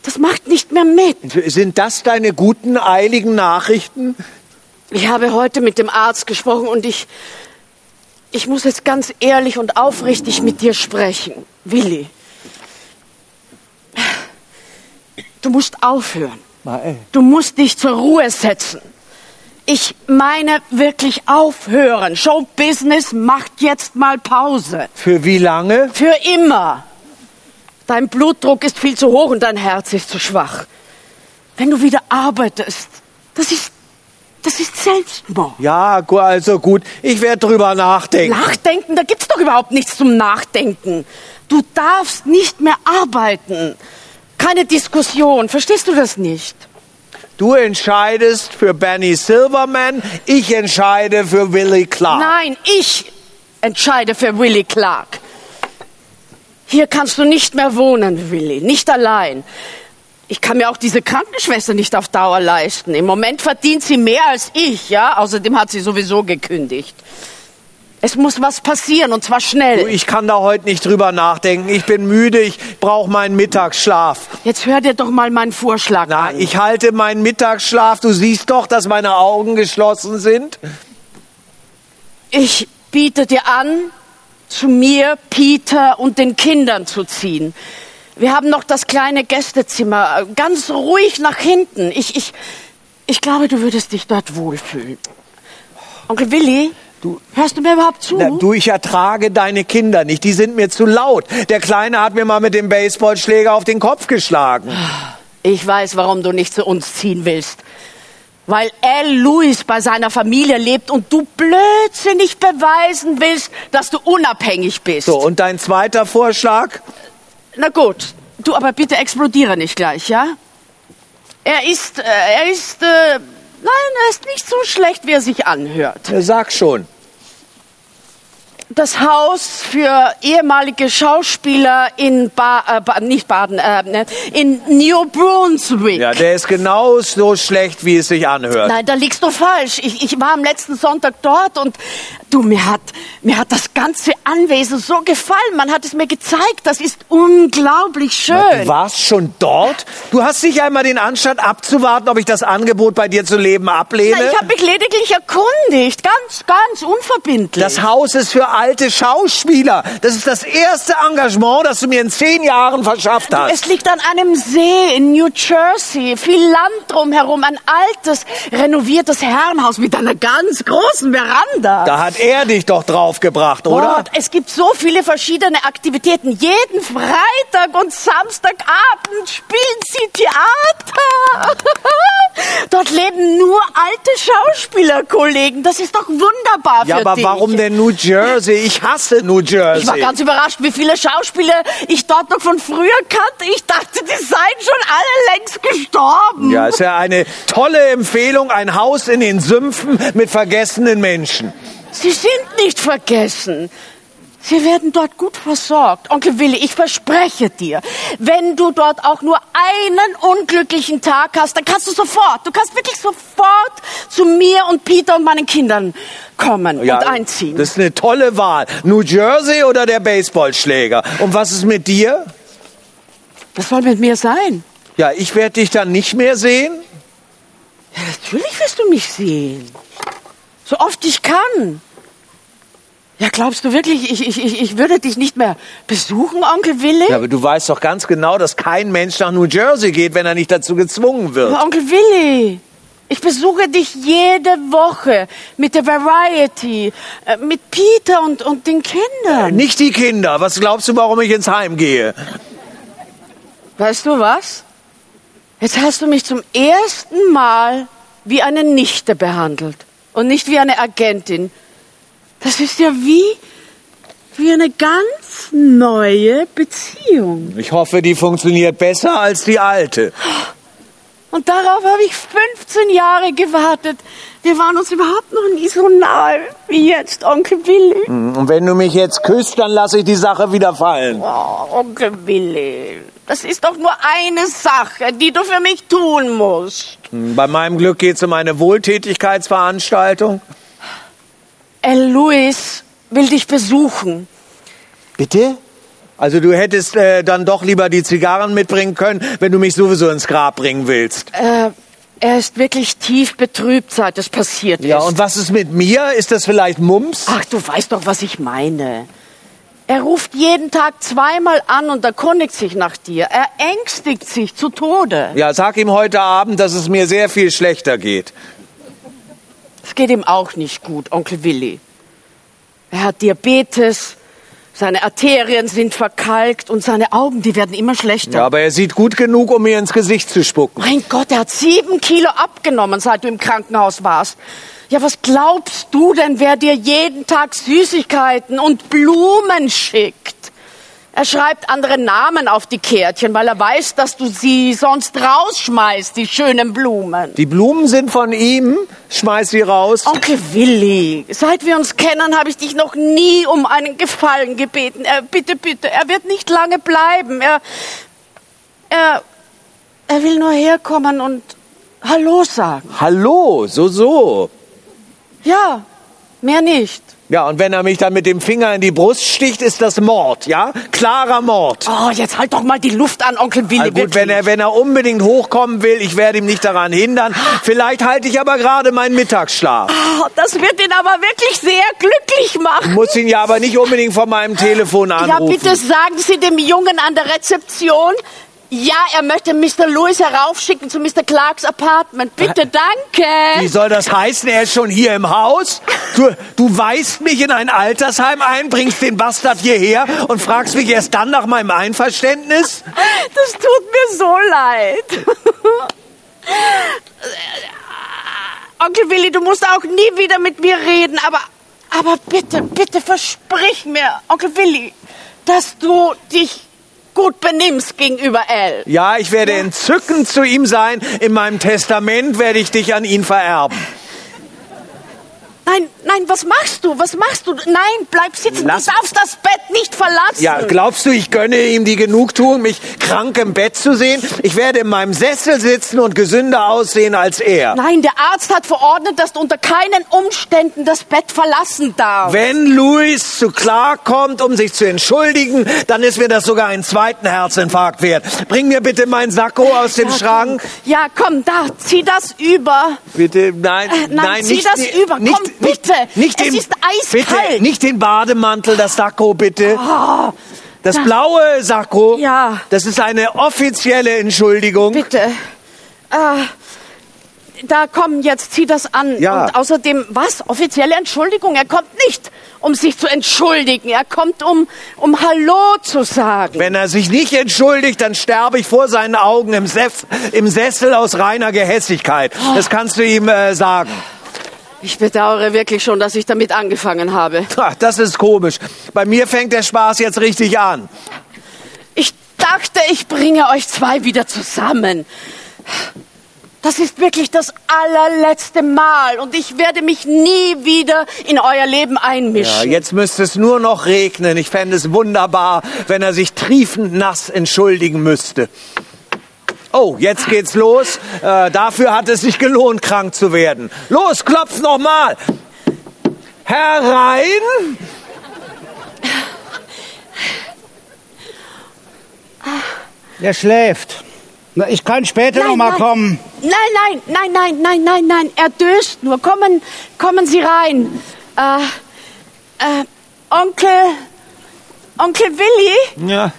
das macht nicht mehr mit. Sind das deine guten, eiligen Nachrichten? Ich habe heute mit dem Arzt gesprochen und ich, ich muss jetzt ganz ehrlich und aufrichtig mit dir sprechen. Willi, du musst aufhören. Du musst dich zur Ruhe setzen. Ich meine wirklich aufhören. Showbusiness macht jetzt mal Pause. Für wie lange? Für immer. Dein Blutdruck ist viel zu hoch und dein Herz ist zu schwach. Wenn du wieder arbeitest, das ist, das ist Selbstmord. Ja, also gut. Ich werde drüber nachdenken. Nachdenken, da gibt's doch überhaupt nichts zum Nachdenken. Du darfst nicht mehr arbeiten. Keine Diskussion. Verstehst du das nicht? Du entscheidest für Benny Silverman, ich entscheide für Willie Clark. Nein, ich entscheide für Willy Clark. Hier kannst du nicht mehr wohnen, Willy. Nicht allein. Ich kann mir auch diese Krankenschwester nicht auf Dauer leisten. Im Moment verdient sie mehr als ich, ja? Außerdem hat sie sowieso gekündigt. Es muss was passieren und zwar Du, schnell. ich kann da heute nicht drüber nachdenken. Ich bin müde, ich brauche meinen Mittagsschlaf. Jetzt hör dir doch mal meinen Vorschlag Na, an. ich halte meinen Mittagsschlaf. Du siehst doch, dass meine Augen geschlossen sind. Ich biete dir an, zu mir, Peter und den Kindern zu ziehen. Wir haben noch das kleine Gästezimmer, äh, ganz ruhig nach hinten. Ich, ich, ich glaube, du würdest dich dort wohlfühlen. Onkel Willi, Du- hörst du mir überhaupt zu? Na, du, ich ertrage deine Kinder nicht. Die sind mir zu laut. Der Kleine hat mir mal mit dem Baseballschläger auf den Kopf geschlagen. Ich weiß, warum du nicht zu uns ziehen willst. Weil Al Lewis bei seiner Familie lebt und du blödsinnig beweisen willst, dass du unabhängig bist. So, und dein zweiter Vorschlag? Na gut, du aber bitte explodiere nicht gleich, ja? Er ist, äh, er ist, äh, nein, er ist nicht so schlecht, wie er sich anhört. Ja, Sag schon. Das Haus für ehemalige Schauspieler in ba äh, nicht Baden, äh, ne, in New Brunswick. Ja, der ist genau so schlecht, wie es sich anhört. Nein, da liegst du falsch. Ich, ich war am letzten Sonntag dort und du, mir hat, mir hat das ganze Anwesen so gefallen. Man hat es mir gezeigt. Das ist unglaublich schön. Du warst schon dort? Du hast nicht einmal den Anstand abzuwarten, ob ich das Angebot bei dir zu leben ablehne? Na, ich habe mich lediglich erkundigt. Ganz, ganz unverbindlich. Das Haus ist für alte Schauspieler. Das ist das erste Engagement, das du mir in zehn Jahren verschafft hast. Es liegt an einem See in New Jersey. Viel Land drumherum. Ein altes, renoviertes Herrenhaus mit einer ganz großen Veranda. Da hat er dich doch draufgebracht, oder? Gott, es gibt so viele verschiedene Aktivitäten. Jeden Freitag und Samstagabend spielen sie Theater. Dort leben nur alte Schauspielerkollegen. Das ist doch wunderbar Ja, für aber dich. warum denn New Jersey? Ich hasse New Jersey. Ich war ganz überrascht, wie viele Schauspieler ich dort noch von früher kannte. Ich dachte, die seien schon alle längst gestorben. ja, ist ja eine tolle Empfehlung, ein Haus in den Sümpfen mit vergessenen Menschen. Sie sind nicht vergessen. Sie werden dort gut versorgt. Onkel Willi, ich verspreche dir, wenn du dort auch nur einen unglücklichen Tag hast, dann kannst du sofort, du kannst wirklich sofort zu mir und Peter und meinen Kindern kommen und einziehen. Das ist eine tolle Wahl. New Jersey oder der Baseballschläger? Und was ist mit dir? Was soll mit mir sein? Ja, ich werde dich dann nicht mehr sehen. Ja, natürlich wirst du mich sehen. So oft ich kann. Ja, glaubst du wirklich, ich, ich, ich, ich würde dich nicht mehr besuchen, Onkel Willi? Ja, aber du weißt doch ganz genau, dass kein Mensch nach New Jersey geht, wenn er nicht dazu gezwungen wird. Aber Onkel Willi, ich besuche dich jede Woche mit der Variety, äh, mit Peter und, und den Kindern. Nicht die Kinder. Was glaubst du, warum ich ins Heim gehe? Weißt du was? Jetzt hast du mich zum ersten Mal wie eine Nichte behandelt und nicht wie eine Agentin. Das ist ja wie, wie eine ganz neue Beziehung. Ich hoffe, die funktioniert besser als die alte. Und darauf habe ich 15 Jahre gewartet. Wir waren uns überhaupt noch nie so nahe wie jetzt, Onkel Willi. Und wenn du mich jetzt küsst, dann lasse ich die Sache wieder fallen. Oh, Onkel Willi, das ist doch nur eine Sache, die du für mich tun musst. Bei meinem Glück geht es um eine Wohltätigkeitsveranstaltung. El Luis will dich besuchen. Bitte? Also du hättest äh, dann doch lieber die Zigarren mitbringen können, wenn du mich sowieso ins Grab bringen willst. Äh, er ist wirklich tief betrübt, seit es passiert Ja, ist. und was ist mit mir? Ist das vielleicht Mumps? Ach, du weißt doch, was ich meine. Er ruft jeden Tag zweimal an und erkundigt sich nach dir. Er ängstigt sich zu Tode. Ja, sag ihm heute Abend, dass es mir sehr viel schlechter geht. Es geht ihm auch nicht gut, Onkel Willi. Er hat Diabetes, seine Arterien sind verkalkt und seine Augen, die werden immer schlechter. Ja, aber er sieht gut genug, um mir ins Gesicht zu spucken. Mein Gott, er hat sieben Kilo abgenommen, seit du im Krankenhaus warst. Ja, was glaubst du denn, wer dir jeden Tag Süßigkeiten und Blumen schickt? Er schreibt andere Namen auf die Kärtchen, weil er weiß, dass du sie sonst rausschmeißt, die schönen Blumen. Die Blumen sind von ihm. Schmeiß sie raus. Onkel Willi, seit wir uns kennen, habe ich dich noch nie um einen Gefallen gebeten. Er, bitte, bitte, er wird nicht lange bleiben. Er, er, er will nur herkommen und Hallo sagen. Hallo, so, so. Ja, mehr nicht. Ja, und wenn er mich dann mit dem Finger in die Brust sticht, ist das Mord, ja? Klarer Mord. Oh, jetzt halt doch mal die Luft an, Onkel Willi. Na gut, wirklich. wenn er, wenn er unbedingt hochkommen will, ich werde ihm nicht daran hindern. Vielleicht halte ich aber gerade meinen Mittagsschlaf. Oh, das wird ihn aber wirklich sehr glücklich machen. Muss ihn ja aber nicht unbedingt von meinem Telefon Ja, anrufen. bitte sagen Sie dem Jungen an der Rezeption, ja, er möchte Mr. Lewis heraufschicken zu Mr. Clarks Apartment. Bitte, Wie danke. soll das heißen? Er ist schon hier im Haus? Du, du weist mich in ein Altersheim ein, bringst den Bastard hierher und fragst mich erst dann nach meinem Einverständnis? Das tut mir so leid. Onkel Willi, du musst auch nie wieder mit mir reden, aber, aber bitte, bitte versprich mir, Onkel Willi, dass du dich gut benimmst gegenüber Elle. Ja, ich werde entzückend zu ihm sein. In meinem Testament werde ich dich an ihn vererben. Nein, nein, was machst du? Was machst du? Nein, bleib sitzen. Lass- Du darfst das Bett nicht verlassen. Ja, glaubst du, ich gönne ihm die Genugtuung, mich krank im Bett zu sehen? Ich werde in meinem Sessel sitzen und gesünder aussehen als er. Nein, der Arzt hat verordnet, dass du unter keinen Umständen das Bett verlassen darfst. Wenn Luis zu Clark kommt, um sich zu entschuldigen, dann ist mir das sogar einen zweiten Herzinfarkt wert. Bring mir bitte mein Sakko aus dem Ja, Schrank. Komm. Ja, komm, da, zieh das über. Bitte, nein, Äh, nein, zieh nicht, das über. Nicht, Komm, bitte. Nicht Es den, ist eiskalt. Bitte, nicht den Bademantel, das Sakko, bitte. das blaue Sakko. Ja. Das ist eine offizielle Entschuldigung. Bitte. Äh, da komm, jetzt zieh das an. Ja. Und außerdem, was? Offizielle Entschuldigung. Er kommt nicht, um sich zu entschuldigen. Er kommt, um, um Hallo zu sagen. Wenn er sich nicht entschuldigt, dann sterbe ich vor seinen Augen im, Sef im Sessel aus reiner Gehässigkeit. Das kannst du ihm äh, sagen. Ich bedauere wirklich schon, dass ich damit angefangen habe. Ach, das ist komisch. Bei mir fängt der Spaß jetzt richtig an. Ich dachte, ich bringe euch zwei wieder zusammen. Das ist wirklich das allerletzte Mal und ich werde mich nie wieder in euer Leben Ja, einmischen. jetzt müsste es nur noch regnen. Ich fände es wunderbar, wenn er sich triefend nass entschuldigen müsste. Oh, jetzt geht's los. Äh, dafür hat es sich gelohnt, krank zu werden. Los, klopf noch mal. Herein. Er schläft. Na, ich kann später noch mal nein. kommen. Nein, nein, nein, nein, nein, nein, nein. Er döst nur. Kommen, kommen Sie rein. Äh, äh, Onkel, Onkel Willi, Ja.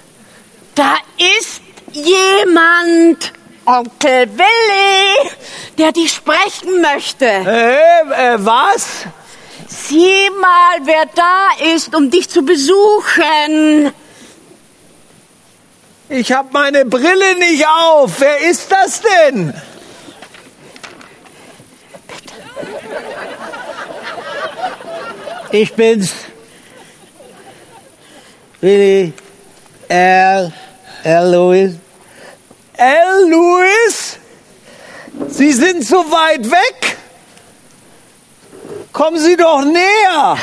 da ist jemand. Onkel Willi, der dich sprechen möchte. Äh, äh, was? Sieh mal, wer da ist, um dich zu besuchen. Ich habe meine Brille nicht auf. Wer ist das denn? Ich bin's. Willi. Al. Al Lewis. L. Lewis? Sie sind so weit weg. Kommen Sie doch näher.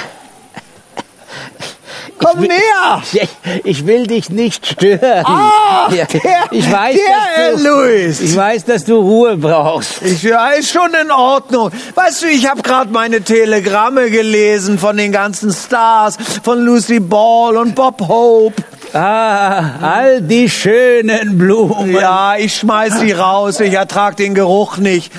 Komm will- näher. Ich, ich will dich nicht stören. Ah, der, ich weiß, der dass du, Lewis. ich weiß, dass du Ruhe brauchst. Ich, ja, ist schon in Ordnung. Weißt du, ich habe gerade meine Telegramme gelesen von den ganzen Stars, von Lucy Ball und Bob Hope. Ah, all die schönen Blumen. Ja, ich schmeiß sie raus. Ich ertrag den Geruch nicht.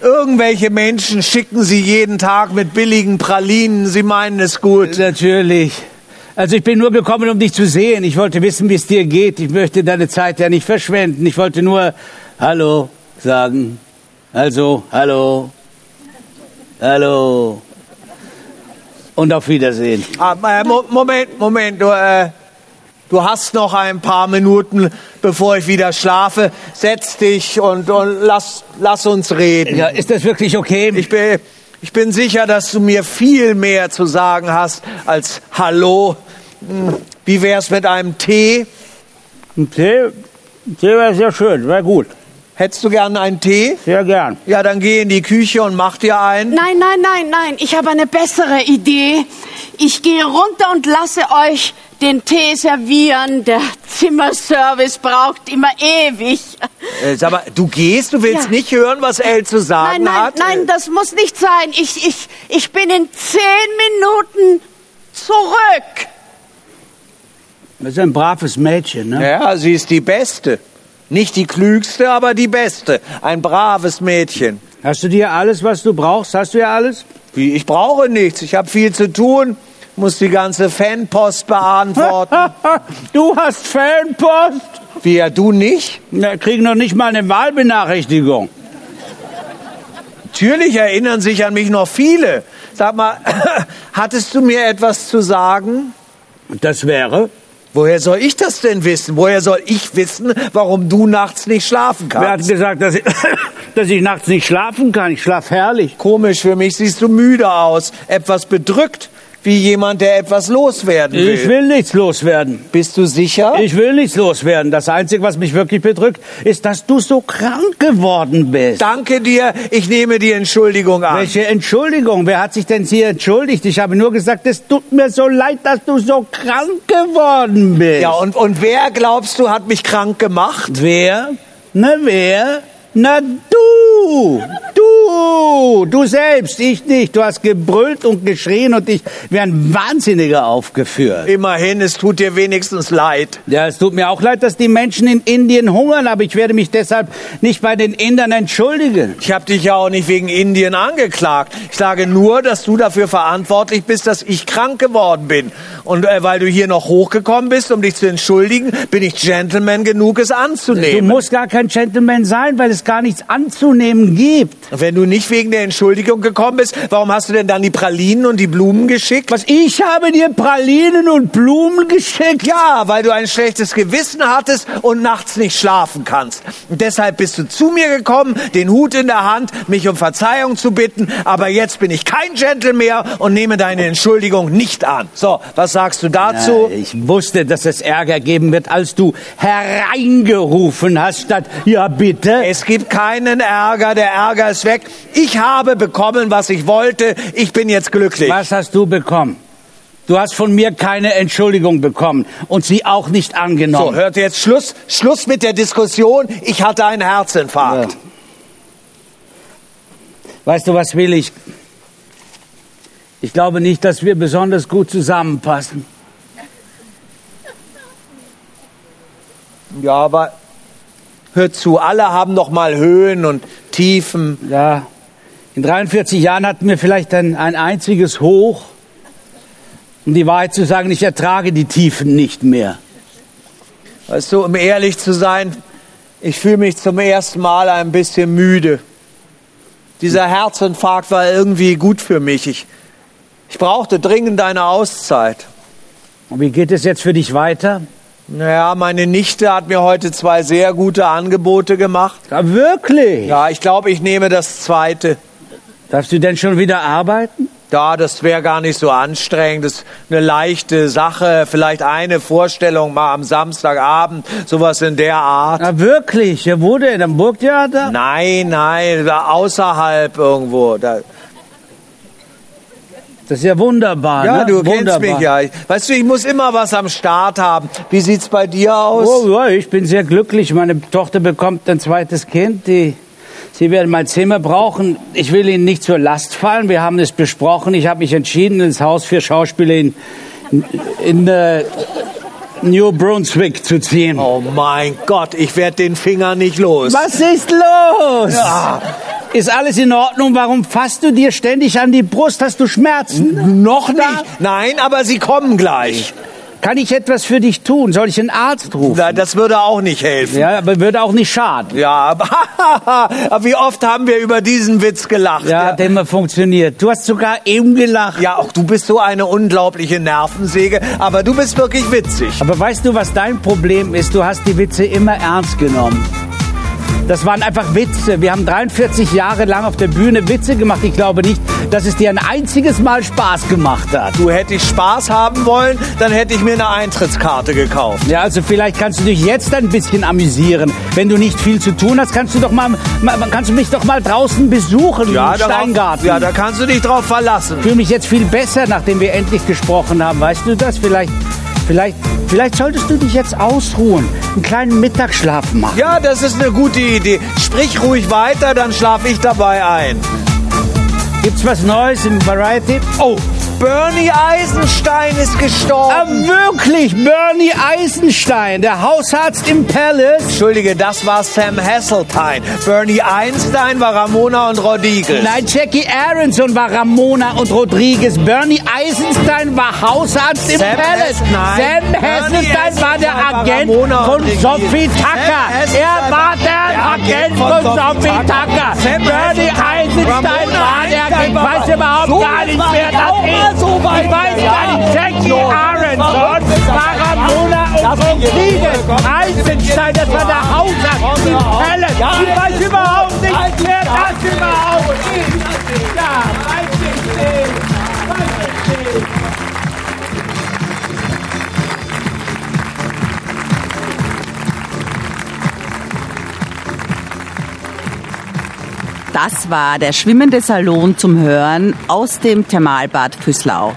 Irgendwelche Menschen schicken sie jeden Tag mit billigen Pralinen. Sie meinen es gut. Natürlich. Also ich bin nur gekommen, um dich zu sehen. Ich wollte wissen, wie es dir geht. Ich möchte deine Zeit ja nicht verschwenden. Ich wollte nur Hallo sagen. Also, hallo. Hallo. Und auf Wiedersehen. Ah, äh, Mo- Moment, Moment. Du, äh, du hast noch ein paar Minuten, bevor ich wieder schlafe. Setz dich und, und lass, lass uns reden. Ja, ist das wirklich okay? Ich bin, ich bin sicher, dass du mir viel mehr zu sagen hast als Hallo. Hm, Wie wär's mit einem Tee? Tee, Tee wäre sehr schön, wäre gut. Hättest du gern einen Tee? Sehr gern. Ja, dann geh in die Küche und mach dir einen. Nein, nein, nein, nein. Ich habe eine bessere Idee. Ich gehe runter und lasse euch den Tee servieren. Der Zimmerservice braucht immer ewig. Äh, sag mal, du gehst, du willst Ja. nicht hören, was El zu sagen Nein, nein, hat? nein, das muss nicht sein. Ich, ich, ich bin in zehn Minuten zurück. Das ist ein braves Mädchen, ne? Ja, sie ist die Beste. Nicht die klügste, aber die Beste. Ein braves Mädchen. Hast du dir alles, was du brauchst? Hast du ja alles? Wie, ich brauche nichts. Ich habe viel zu tun. Muss die ganze Fanpost beantworten. du hast Fanpost? Wie, ja, du nicht? Wir kriegen noch nicht mal eine Wahlbenachrichtigung. Natürlich erinnern sich an mich noch viele. Sag mal, hattest du mir etwas zu sagen? Das wäre? Woher soll ich das denn wissen? Woher soll ich wissen, warum du nachts nicht schlafen Wer hat kannst? gesagt, dass ich, dass ich nachts nicht schlafen kann? Ich schlaf herrlich. Komisch, für mich siehst du müde aus, etwas bedrückt. Wie jemand, der etwas loswerden will. Ich will nichts loswerden. Bist du sicher? Ich will nichts loswerden. Das Einzige, was mich wirklich bedrückt, ist, dass du so krank geworden bist. Danke dir, ich nehme die Entschuldigung an. Welche Entschuldigung? Wer hat sich denn hier entschuldigt? Ich habe nur gesagt, es tut mir so leid, dass du so krank geworden bist. Ja, und, und wer glaubst du hat mich krank gemacht? wer? Na wer? Na du! Du! Du selbst, ich nicht. Du hast gebrüllt und geschrien und dich wie ein Wahnsinniger aufgeführt. Immerhin, es tut dir wenigstens leid. Ja, es tut mir auch leid, dass die Menschen in Indien hungern, aber ich werde mich deshalb nicht bei den Indern entschuldigen. Ich habe dich ja auch nicht wegen Indien angeklagt. Ich sage nur, dass du dafür verantwortlich bist, dass ich krank geworden bin. Und äh, weil du hier noch hochgekommen bist, um dich zu entschuldigen, bin ich Gentleman genug, es Du anzunehmen. musst gar kein Gentleman sein, weil es gar nichts anzunehmen gibt. Wenn du nicht wegen der Entschuldigung gekommen bist, warum hast du denn dann die Pralinen und die Blumen geschickt? Was, ich habe dir Pralinen und Blumen geschickt? Ja, weil du ein schlechtes Gewissen hattest und nachts nicht schlafen kannst. Und deshalb bist du zu mir gekommen, den Hut in der Hand, mich um Verzeihung zu bitten. Aber jetzt bin ich kein Gentle mehr und nehme deine Entschuldigung nicht an. So, was sagst du dazu? Ja, ich wusste, dass es Ärger geben wird, als du hereingerufen hast, statt ja bitte. Es gibt keinen Ärger, der Ärger ist weg. Ich habe bekommen, was ich wollte. Ich bin jetzt glücklich. Was hast du bekommen? Du hast von mir keine Entschuldigung bekommen und sie auch nicht So, angenommen. hört jetzt Schluss. Schluss mit der Diskussion. Ich hatte einen Herzinfarkt. Ja. Weißt du, was will ich? Ich glaube nicht, dass wir besonders gut zusammenpassen. Ja, aber hör zu, alle haben noch mal Höhen und Tiefen. Ja, in 43 Jahren hatten wir vielleicht ein, ein einziges Hoch. Um die Wahrheit zu sagen, ich ertrage die Tiefen nicht mehr. Weißt du, um ehrlich zu sein, ich fühle mich zum ersten Mal ein bisschen müde. Dieser Herzinfarkt war irgendwie gut für mich. Ich, ich brauchte dringend eine Auszeit. Und wie geht es jetzt für dich weiter? Naja, meine Nichte hat mir heute zwei sehr gute Angebote gemacht. Ja, wirklich? Ja, ich glaube, ich nehme das zweite. Darfst du denn schon wieder arbeiten? Ja, das wäre gar nicht so anstrengend. Das ist eine leichte Sache. Vielleicht eine Vorstellung mal am Samstagabend. Sowas in der Art. Ja, wirklich? Ja, wo denn? Am Burgtheater? Nein, nein, da außerhalb irgendwo. Da, Das ist ja wunderbar. ja, ne? du wunderbar. kennst mich ja. Weißt du, ich muss immer was am Start haben. Wie sieht's bei dir aus? Oh, ja, ich bin sehr glücklich. Meine Tochter bekommt ein zweites Kind. Die, sie werden mein Zimmer brauchen. Ich will Ihnen nicht zur Last fallen. Wir haben es besprochen. Ich habe mich entschieden, ins Haus für Schauspieler in, in äh, New Brunswick zu ziehen. Oh mein Gott, ich werde den Finger nicht los. Was ist los? Ist alles in Ordnung? Warum fasst du dir ständig an die Brust? Hast du Schmerzen? Noch nicht. Nein, aber sie kommen gleich. Kann ich etwas für dich tun? Soll ich einen Arzt rufen? Na, Das würde auch nicht helfen. Ja, aber würde auch nicht schaden. Ja, aber wie oft haben wir über diesen Witz gelacht? Ja, hat immer funktioniert. Du hast sogar eben gelacht. Ja, auch du bist so eine unglaubliche Nervensäge, aber du bist wirklich witzig. Aber weißt du, was dein Problem ist? Du hast die Witze immer ernst genommen. Das waren einfach Witze. Wir haben 43 Jahre lang auf der Bühne Witze gemacht. Ich glaube nicht, dass es dir ein einziges Mal Spaß gemacht hat. Du hättest Spaß haben wollen, dann hätte ich mir eine Eintrittskarte gekauft. Ja, also vielleicht kannst du dich jetzt ein bisschen amüsieren. Wenn du nicht viel zu tun hast, kannst du doch mal, mal kannst du mich doch mal draußen besuchen im darauf- Steingarten. ja, da kannst du dich drauf verlassen. Ich fühle mich jetzt viel besser, nachdem wir endlich gesprochen haben. Weißt du das? Vielleicht, vielleicht, vielleicht solltest du dich jetzt ausruhen, einen kleinen Mittagsschlaf machen. Ja, das ist eine gute Idee. Sprich ruhig weiter, dann schlafe ich dabei ein. Gibt's was Neues im Variety? Oh, Bernie Eisenstein ist ah, gestorben. wirklich, Bernie Eisenstein, der Hausarzt im Palace. Entschuldige, das war Sam Hasseltine. Bernie Einstein war Ramona und Rodriguez. Nein, Jackie Aronson war Ramona und Rodriguez. Bernie Eisenstein war Hausarzt im Sam Palace. Nein. Sam Hasselstein war der war Agent Ramona von. Sophie Tucker. Er war der, Agent von Sophie Tucker. Bernie. Eisenstein Ramona war der Agent. War- weiß überhaupt So gar nicht, war wer ich auch so ist. weit Ich weiß ja. nicht. Jackie So. Aronson war Ramona und Rodriguez. Eisenstein, das war der Hausarzt im Palace. Ich weiß überhaupt nicht, wer das überhaupt ist. Ja, weiß ich nicht. Weiß ich nicht. Das war der schwimmende Salon zum Hören aus dem Thermalbad Füßlau.